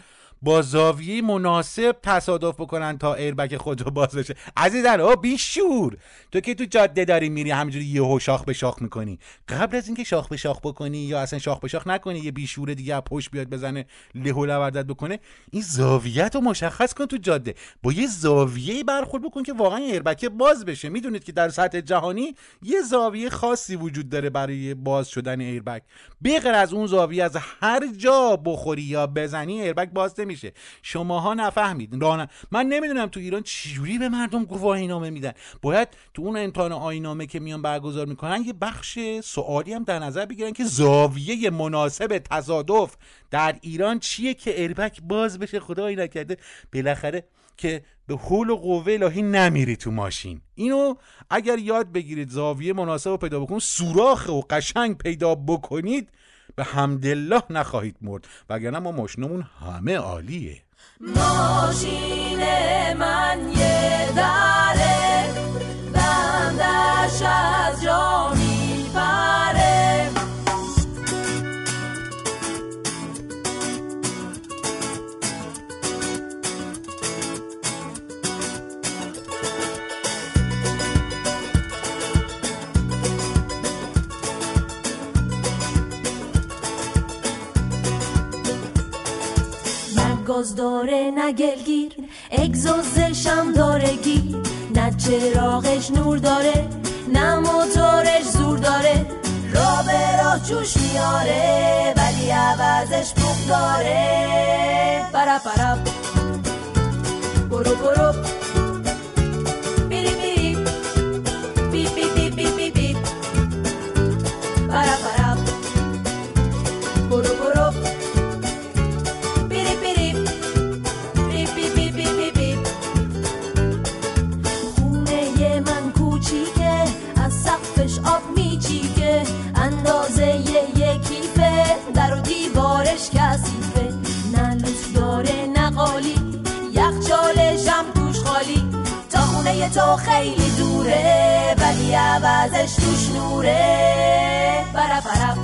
با زاویه مناسب تصادف بکنن تا ایربگ خودرو باز بشه. عزیزان او بیشور. تو که تو جاده داری میری همینجوری یهو شاخ به شاخ می‌کنی. قبل از اینکه شاخ به شاخ بکنی یا اصلا شاخ به شاخ نکنی یه بیشور دیگه از پشت بیاد بزنه له لوردت بکنه این زاویت رو مشخص کن تو جاده. با یه زاویه برخورد بکن که واقعا ایربگ باز بشه. می‌دونید که در سطح جهانی یه زاویه خاصی وجود داره برای باز شدن ایربگ بغیر از اون زاویه از هر جا بخوری یا بزنی ایربگ باز نمیشه شماها نفهمید. ران... من نمی‌دونم تو ایران چجوری به مردم گواهی نامه میدن. باید تو اون امتحان آینامه که میان برگزار می‌کنن یه بخش سوالی هم در نظر بگیرن که زاویه مناسب تصادف در ایران چیه که ایربگ باز بشه خدایی نکرده. بالاخره که به حول و قوه الهی نمیری تو ماشین. اینو اگر یاد بگیرید زاویه مناسب رو پیدا بکنید سوراخ و قشنگ پیدا بکنید به حمدالله نخواهید مرد وگرنه ما ماشینمون همه عالیه. ماشین من یه گاز داره نه گلگیر. اگزوزش هم داره گیر. نه چراغش نور داره نه موتورش زور داره. راه به راه جوش میاره ولی عوضش بوق داره. برا برا. برو برو. اندازه یه کیفه در و دیوارش کثیفه نه لوس داره نه قالی. یخچالش هم توش خالی. تا خونه تو خیلی دوره ولی عوضش توش نوره. برا برا.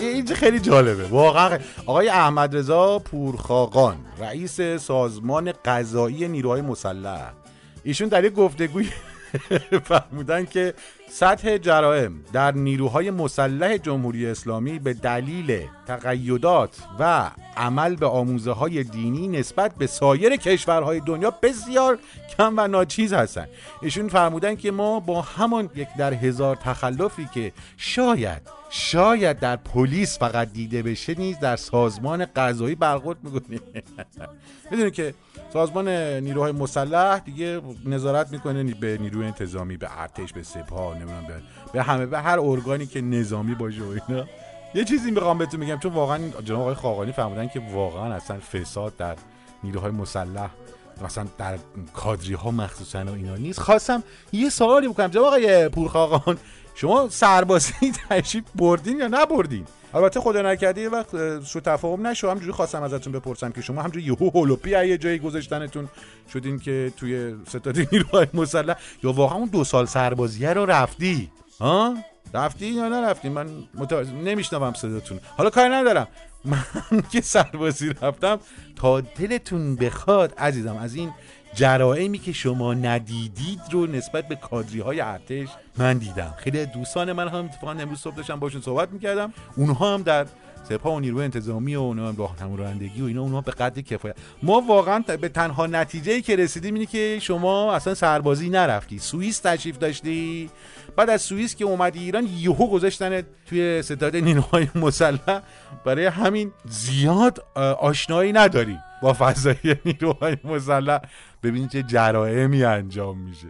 اینجا خیلی جالبه. واقعا آقای احمد رضا پورخاقان رئیس سازمان قضایی نیروهای مسلح. ایشون در یک گفتگوی فرمودن که سطح جرائم در نیروهای مسلح جمهوری اسلامی به دلیل تقیدات و عمل به آموزه های دینی نسبت به سایر کشورهای دنیا بسیار کم و ناچیز هستند. ایشون فرمودن که ما با همان یک در هزار تخلفی که شاید شاید در پلیس فقط دیده بشه نیز در سازمان قضایی برخورد می‌کنیم. می‌دونی که سازمان نیروهای مسلح دیگه نظارت می‌کنه به نیروی انتظامی به ارتش به سپاه نمی‌دونم به, به همه به هر ارگانی که نظامی باشه و اینا. یه چیزی می‌خوام بهتون میگم چون واقعا جناب آقای خاقانی فرمودن که واقعا اصلا فساد در نیروهای مسلح مثلا در کادری ها مخصوصا و اینا نیست. خواستم یه سوالی بکنم. جناب آقای پورخاقان شما سربازی تشریف بردین یا نبردین؟ البته خدا نکرده یه وقت سو تفاهم نشو. همجوری خواستم ازتون بپرسم که شما همجوری یهو هولوپی یه جایی گذاشتنتون شدین که توی ستاد نیروهای مسلح؟ یا واقعا اون دو سال سربازیه رو رفتی؟ ها؟ رفتی یا نرفتی؟ من متوجه نمیشنوم صداتون. حالا کاری ندارم. من که سربازی رفتم تا دلتون بخواد عزیزم از این جرائمی که شما ندیدید رو نسبت به کادری های ارتش من دیدم. خیلی دوستان من هم اتفاقا امروز صبح داشتم باشون صحبت می‌کردم. اونها هم در سپاه و نیروی انتظامی و اونها راهنما رانندگی و اینا اونها به قدر کفایت. ما واقعا به تنها نتیجه ای که رسیدیم اینه که شما اصلا سربازی نرفتی. سوئیس تشریف داشتی. بعد از سوئیس که اومدی ایران یهو گذاشتن توی ستاد نیروهای مسلح. برای همین زیاد آشنایی نداری. با فضای نیروهای مسلح ببینید چه جرائمی انجام میشه.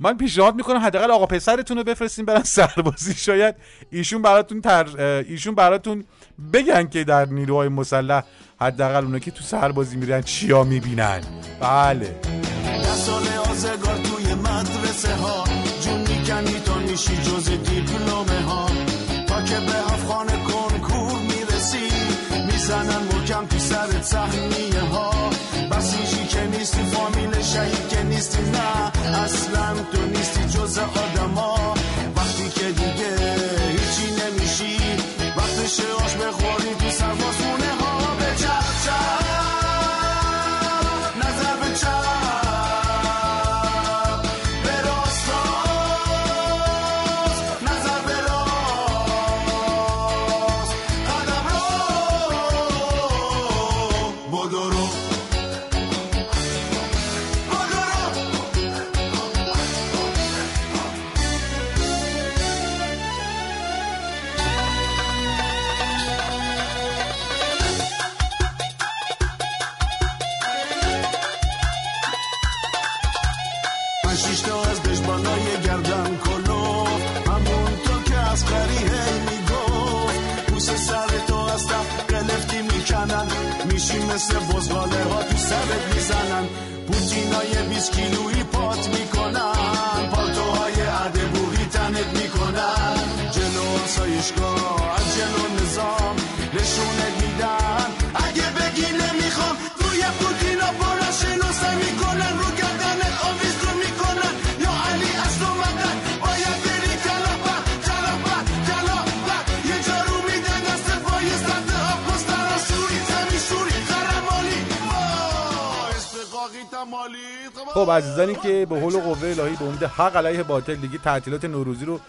من پیشنهاد می‌کنم حداقل آقا پسرتون رو بفرستین برن سربازی. شاید ایشون براتون تر ایشون براتون بگن که در نیروهای مسلح حداقل اونا که تو سربازی میرن چیا می‌بینن. بله. سال آزگار توی مدرسه ها جون می‌کنی تا میشی جز دیپلومه ها تا که به می‌زنن محکم تو سرت سهمیه ها. بسیجی که نیستی فامیل شهید که نیستی نه. اصلا تو نیستی جز آدما وقتی عزیزانی که به حول قوه الهی به امید حق علیه باطل دیگه تعطیلات نوروزی رو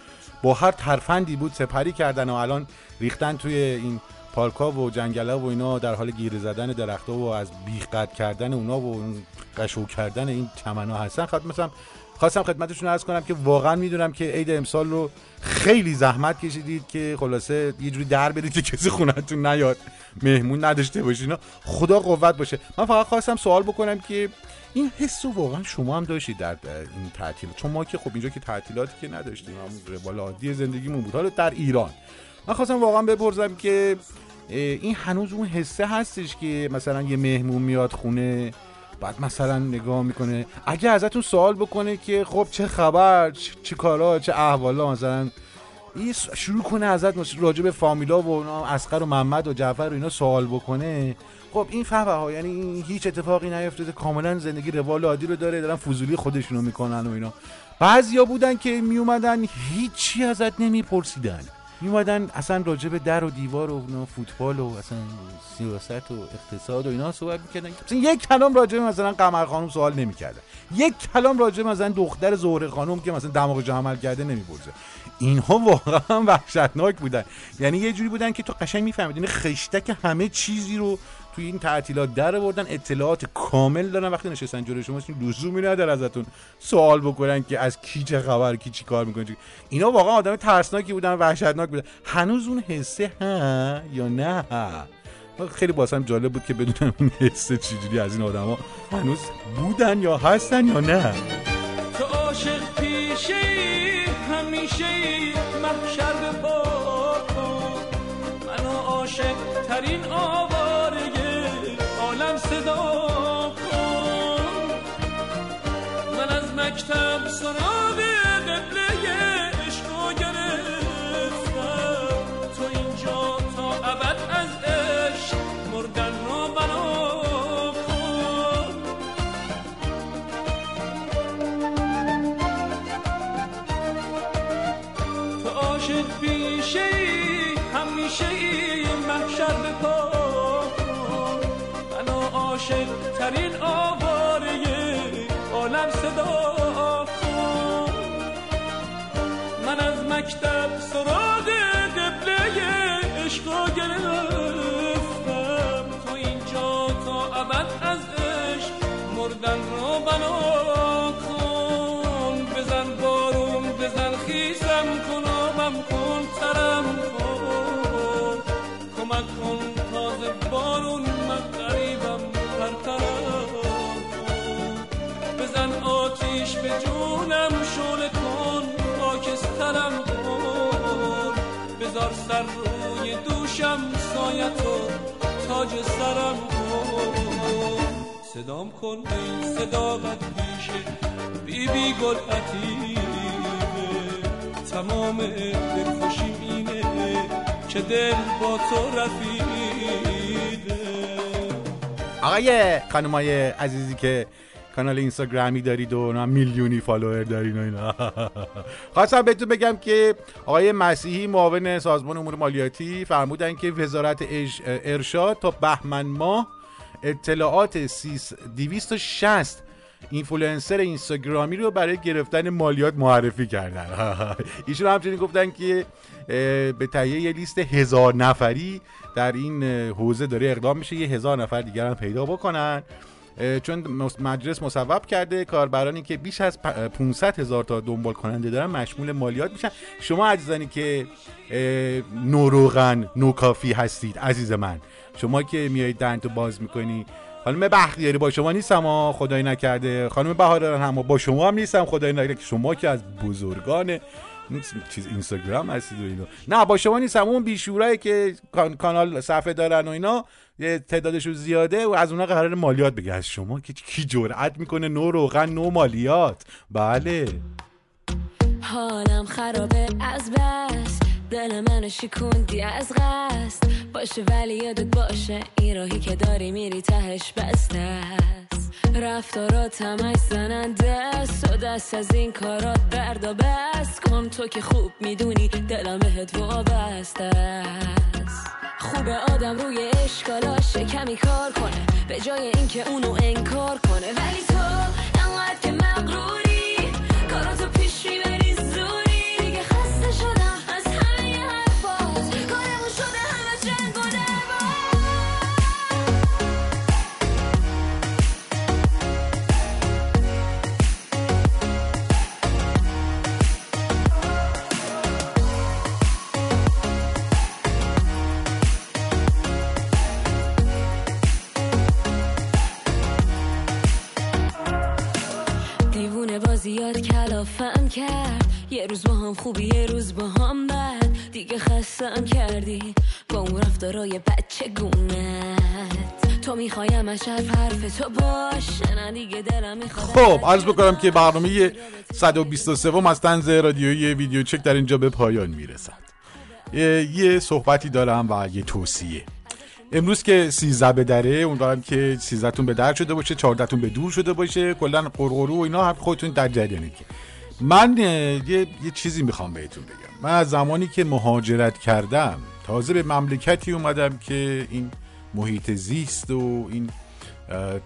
با هر ترفندی بود سپری کردن و الان ریختن توی این پارکا و جنگلا و اینا در حال گیره زدن درختها و از بیخ قطع کردن اونا و قشو کردن این چمنا هستن. خاطر مثلا خواستم خدمتتون عرض کنم که واقعا می‌دونم که عید امسال رو خیلی زحمت کشیدید که خلاصه یه جوری در بدید که کسی خونتون نیاد. مهمون نداشته باشین. خدا قوت باشه. من فقط خواستم سوال بکنم که این حس رو واقعا شما هم داشتید در این تعطیلات چون ما که خب اینجا که تعطیلاتی که نداشتیم همون روال عادی زندگیمون بود. حالا در ایران. من خواستم واقعا بپرسم که این هنوز اون حسه هستش که مثلا یه مهمون میاد خونه بعد مثلا نگاه می‌کنه. اگه ازتون سوال بکنه که خب چه خبر چه, چه کارا چه احوالا مثلا این شروع کنه ازت راجع به فامیلا و اسقر و محمد و جعفر و اینا سوال بکنه. خب این فهمه ها یعنی هیچ اتفاقی نیفتاده. کاملا زندگی روال عادی رو داره دارن فضولی خودشونو می‌کنن و اینا. بعضیا بودن که میومدن هیچی ازت نمیپرسیدن. میومدن اصلا راجع به در و دیوار و فوتبال و اصلا سیاست و اقتصاد و اینا صحبت می‌کردن. مثلا یک کلام راجع به مثلا قمر خانم سوال نمی‌کردن. یک کلام راجع به مثلا دختر زهره خانم که مثلا دماغ عمل کرده نمی‌پرسه. اینها واقعا وحشتناک بودن. یعنی یه جوری بودن که تو قشنگ می‌فهمید این خشتک همه چیزی رو توی این تعطیلات در آوردن. اطلاعات کامل دارن. وقتی نشستن جلوی شما لزومی نداره ازتون سوال بکنن که از کی چه خبر کی چی کار می‌کنه اینا واقعا آدم ترسناکی بودن وحشتناک بودن. هنوز اون حسه ها یا نه؟ خیلی باسم جالب بود که بدونم این حسه چجوری از این آدما هنوز بودن یا هستن یا نه. تو عاشق پیشه همیشه محشر به پا منو عاشق ترین آواره Samson. مکتب سراغ قبله عشقا گرفتم. تو اینجا تا ابد از عشق مردن رو بنا سر روی دوشم سایتو تاج سرم صدام کن ای صداقت پیشه بی بی گل عتیقه تمام دلخوشیم اینه که دل با تو رفیقه آقای خانمای عزیزی که کانال اینستاگرامی دارید و میلیونی فالوور دارین و اینا. خواستم بهتون بگم که آقای مسیحی معاون سازمان امور مالیاتی فرمودن که وزارت ارشاد تا بهمن ماه اطلاعات 260 اینفلوئنسر اینستاگرامی رو برای گرفتن مالیات معرفی کردن. ایشون همچنین گفتن که به تهیه یه لیست هزار نفری در این حوزه داره اقدام میشه یه هزار نفر دیگر هم پیدا بکنن. چون مجلس مصوب کرده کاربرانی که بیش از پ- 500 هزار تا دنبال کننده دارن مشمول مالیات میشن. شما عزیزانی که نوروغن نوکافی هستید عزیز من شما که میایید دهنتو باز می‌کنی. خانم بختیاری با شما نیستم ها خدای نکرده. خانم بهاران هم با شما هم نیستم خدای نکرده. شما که از بزرگان چیز اینستاگرام هستید و اینا نه با شما نیستم اون بیشورایی که کان- کانال صفحه دارن و اینا تعدادشون زیاده و از اونها قرار مالیات بگه از شما که کی جرأت می‌کنه؟ نو روغن نو مالیات. بله. حالم خرابه از بس. دل منو شکوندی از قصد. باشه ولی یادت باشه این راهی که داری میری تهش بسته است. رفتارات همش زننده است. و دست از این کارات درد و بس کن. تو که خوب می‌دونی دلم بهت وابسته است. خوبه آدم روی اشکالاش کمی کار کنه. به جای اینکه اونو انکار کنه. ولی تو انقدر که مغروری کاراتو پیش می‌بری. کرد. یه روز با هم خوبی یه روز با هم بد. دیگه خستم کردی. با اون رفتارای بچه گونت تو می‌خوایم از حرف تو باشه نه دیگه دلم می‌خواد خب عرض بکنم که برنامه 123 از طنز رادیویی ویدیو چک در اینجا به پایان می‌رسد. یه, صحبتی دارم و یه توصیه. امروز که سیزده به دره امیدوارم که سیزدتون به در شده باشه چهاردهتون به دور شده باشه. کلا قرقرو و اینا هم خودتون در که. من یه, یه چیزی می‌خوام بهتون بگم. من از زمانی که مهاجرت کردم تازه به مملکتی اومدم که این محیط زیست و این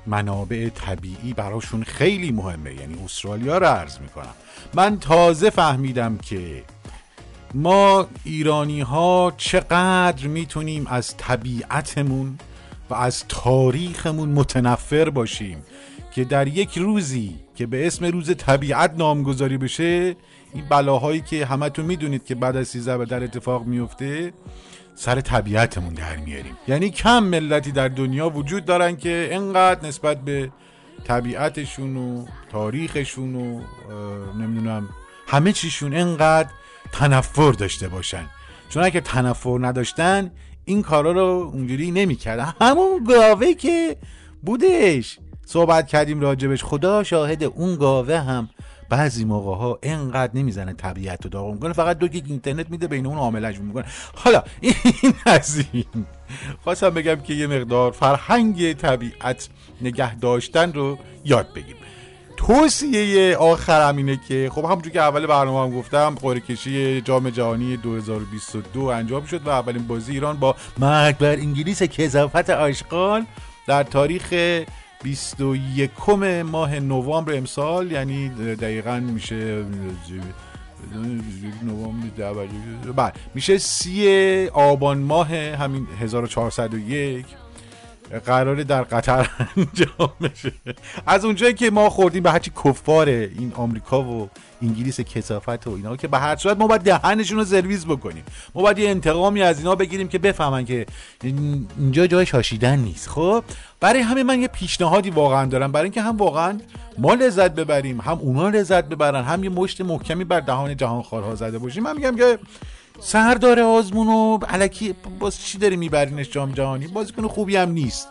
منابع طبیعی براشون خیلی مهمه یعنی استرالیا رو عرض می‌کنم. من تازه فهمیدم که ما ایرانی ها چقدر می‌تونیم از طبیعتمون و از تاریخمون متنفر باشیم. که در یک روزی که به اسم روز طبیعت نامگذاری بشه این بلاهایی که همتون می‌دونید که بعد از سیزده در اتفاق میفته سر طبیعتمون در میاریم. یعنی کم ملتی در دنیا وجود دارن که انقدر نسبت به طبیعتشون و تاریخشون و نمی‌دونم همه چیشون انقدر تنفر داشته باشن. چون اگه تنفر نداشتن این کارا رو اونجوری نمی‌کردن. همون گاوه که بودش. صحبت کردیم راجبش. خدا شاهد اون گاوه هم. بعضی موقع ها انقدر نمی‌زنه طبیعت رو داغون می‌کنه. فقط دو گیگ اینترنت میده بین اون عاملش می‌کنه حالا این از این. خواستم بگم که یه مقدار فرهنگ طبیعت نگه داشتن رو یاد بگیم. توصیه آخرم اینه که خب همونجور که اول برنامه هم گفتم قرعه کشی جام جهانی 2022 انجام شد و اولین بازی ایران با مرگ بر انگلیس کذافت آشغال در تاریخ 21 ماه نوامبر امسال یعنی دقیقا میشه نوامبر بله میشه سی آبان ماه همین 1401 قراره در قطر انجام بشه. از اونجایی که ما خوردیم به هرچی کفار این آمریکا و انگلیس کسافت و اینا که به هر صورت ما باید دهنشون رو سرویس بکنیم. ما باید یه انتقامی از اینا بگیریم که بفهمن که اینجا جای شاشیدن نیست. خب؟ برای همه من یه پیشنهادی واقعا دارم. برای اینکه هم واقعا ما لذت ببریم هم اونا لذت ببرن هم یه مشت محکمی بر دهان جهانخوارها زده باشیم. من میگم که سردار آزمون و علکی باز چی داری میبرینش جام جهانی؟ بازیکن خوبی هم نیست.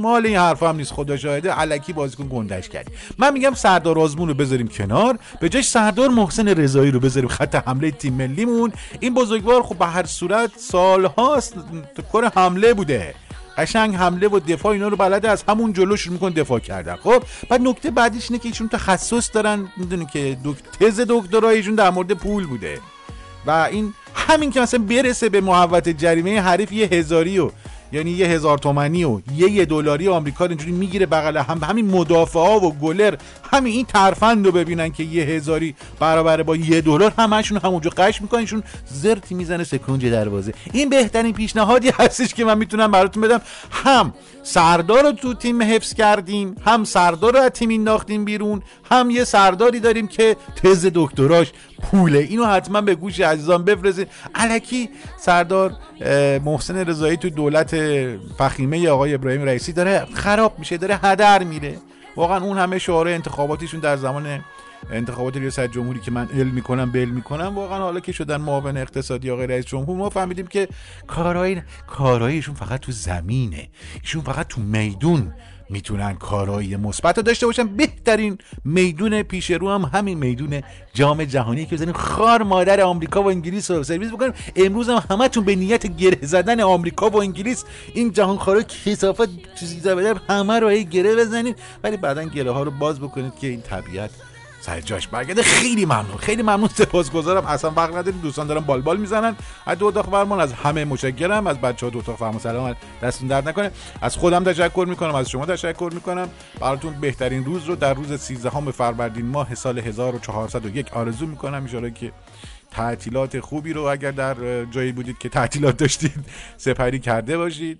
مال این حرف هم نیست خدا شاهده. علکی بازیکن گندش کردی. من میگم سردار آزمون رو بذاریم کنار. به جاش سردار محسن رضایی رو بذاریم خط حمله تیم ملیمون. این بزرگوار خب به هر صورت سالهاست کار حمله بوده. قشنگ حمله و دفاع اینا رو بلده از همون جلو شروع میکن دفاع کردن. خب بعد نکته بعدیش اینه که ایشون تخصص دارن. می‌دونی که دک... تز دکترایشون در مورد پول بوده. و این همین که مثلا برسه به محوت جریمه حریف یه هزاری و یعنی یه هزار تومنی و یه یه دلاری آمریکا اینجوری می‌گیره بغل هم همین مدافعا و گلر همین این ترفند رو ببینن که یه هزاری برابر با یه دلار همشون همونجا قش میکننشون زرتی می‌زنه سکنج دروازه. این بهترین پیشنهادی هستش که من می‌تونم براتون بدم. هم سردار رو تو تیم حفظ کردیم هم سردار رو از تیم انداختیم بیرون هم یه سرداری داریم که تز دکتراش پوله. اینو حتما به گوش عزیزان بفرستید. الکی سردار محسن رضایی تو دولت فخیمه آقای ابراهیم رئیسی داره خراب میشه داره هدر میره. واقعا اون همه شعار انتخاباتیشون در زمان انتخابات ریاست جمهوری که من علم می‌کنم بل می‌کنم واقعا حالا که شدن معاون اقتصادی آقای رئیس جمهور ما فهمیدیم که کارهای کارهایشون فقط تو زمینه. ایشون فقط تو میدون می‌تونن کارایی مثبت داشته باشن. بهترین میدون پیش رو هم همین میدون جام جهانی که بزنیم خار مادر آمریکا و انگلیس رو سرویس بکنیم. امروز هم همتون به نیت گره زدن آمریکا و انگلیس این جهان خارا کثافت چیزی همه رو گره بزنید. ولی بعدا گره ها رو باز بکنید که این طبیعت سر جاش. برگرده خیلی ممنون. خیلی ممنون. سپاسگزارم. اصلا وقت نداریم. دوستان دارن بال می‌زنن. از دو اتاق فرمان از همه متشکرم. از بچه ها دو اتاق فرمان. سلام. دستون درد نکنه. از خودم تشکر می‌کنم. از شما تشکر می‌کنم. براتون بهترین روز رو در روز 13 فروردین ماه سال 1401 آرزو می‌کنم. ان که تعطیلات خوبی رو اگر در جایی بودید که تعطیلات داشتید سپری کرده باشید.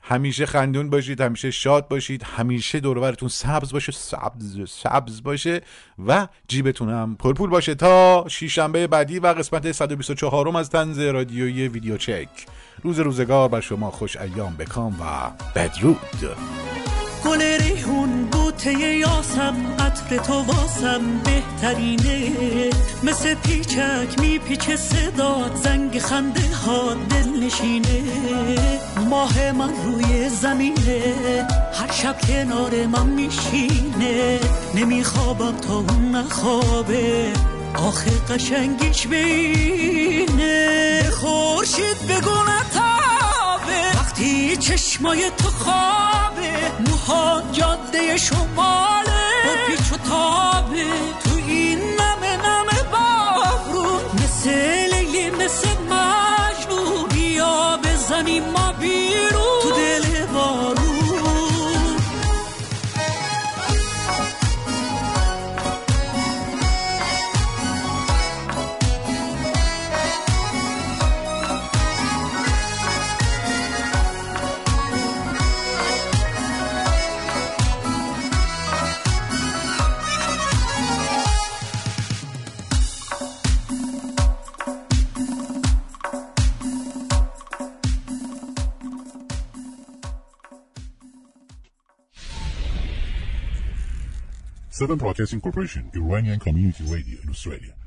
همیشه خندون باشید همیشه شاد باشید همیشه دورورتون سبز باشه سبز سبز باشه و جیبتون هم پرپول باشه. تا شیشنبه بعدی و قسمت 124 از تنز رادیوی ویدیو چک. روز روزگار بر شما خوش ایام بکام و بدرود. بوته یاسم عطر تو واسم بهترینه. مثل پیچک میپیچه صداد زنگ خنده ها دل نشینه ماه من روی زمینه هر شب کنار من میشینه. نمیخوابم تا اون نخوابه آخه قشنگیش بینه. خورشید بگو چشمای تو خوابه. موها جاده شماله. با پیچ و تابه. تو این نمه نمه بابرو. مثل لیلی مثل مجنون. بیا بزنیم ما 7 Broadcasting Corporation, Iranian Community Radio in Australia.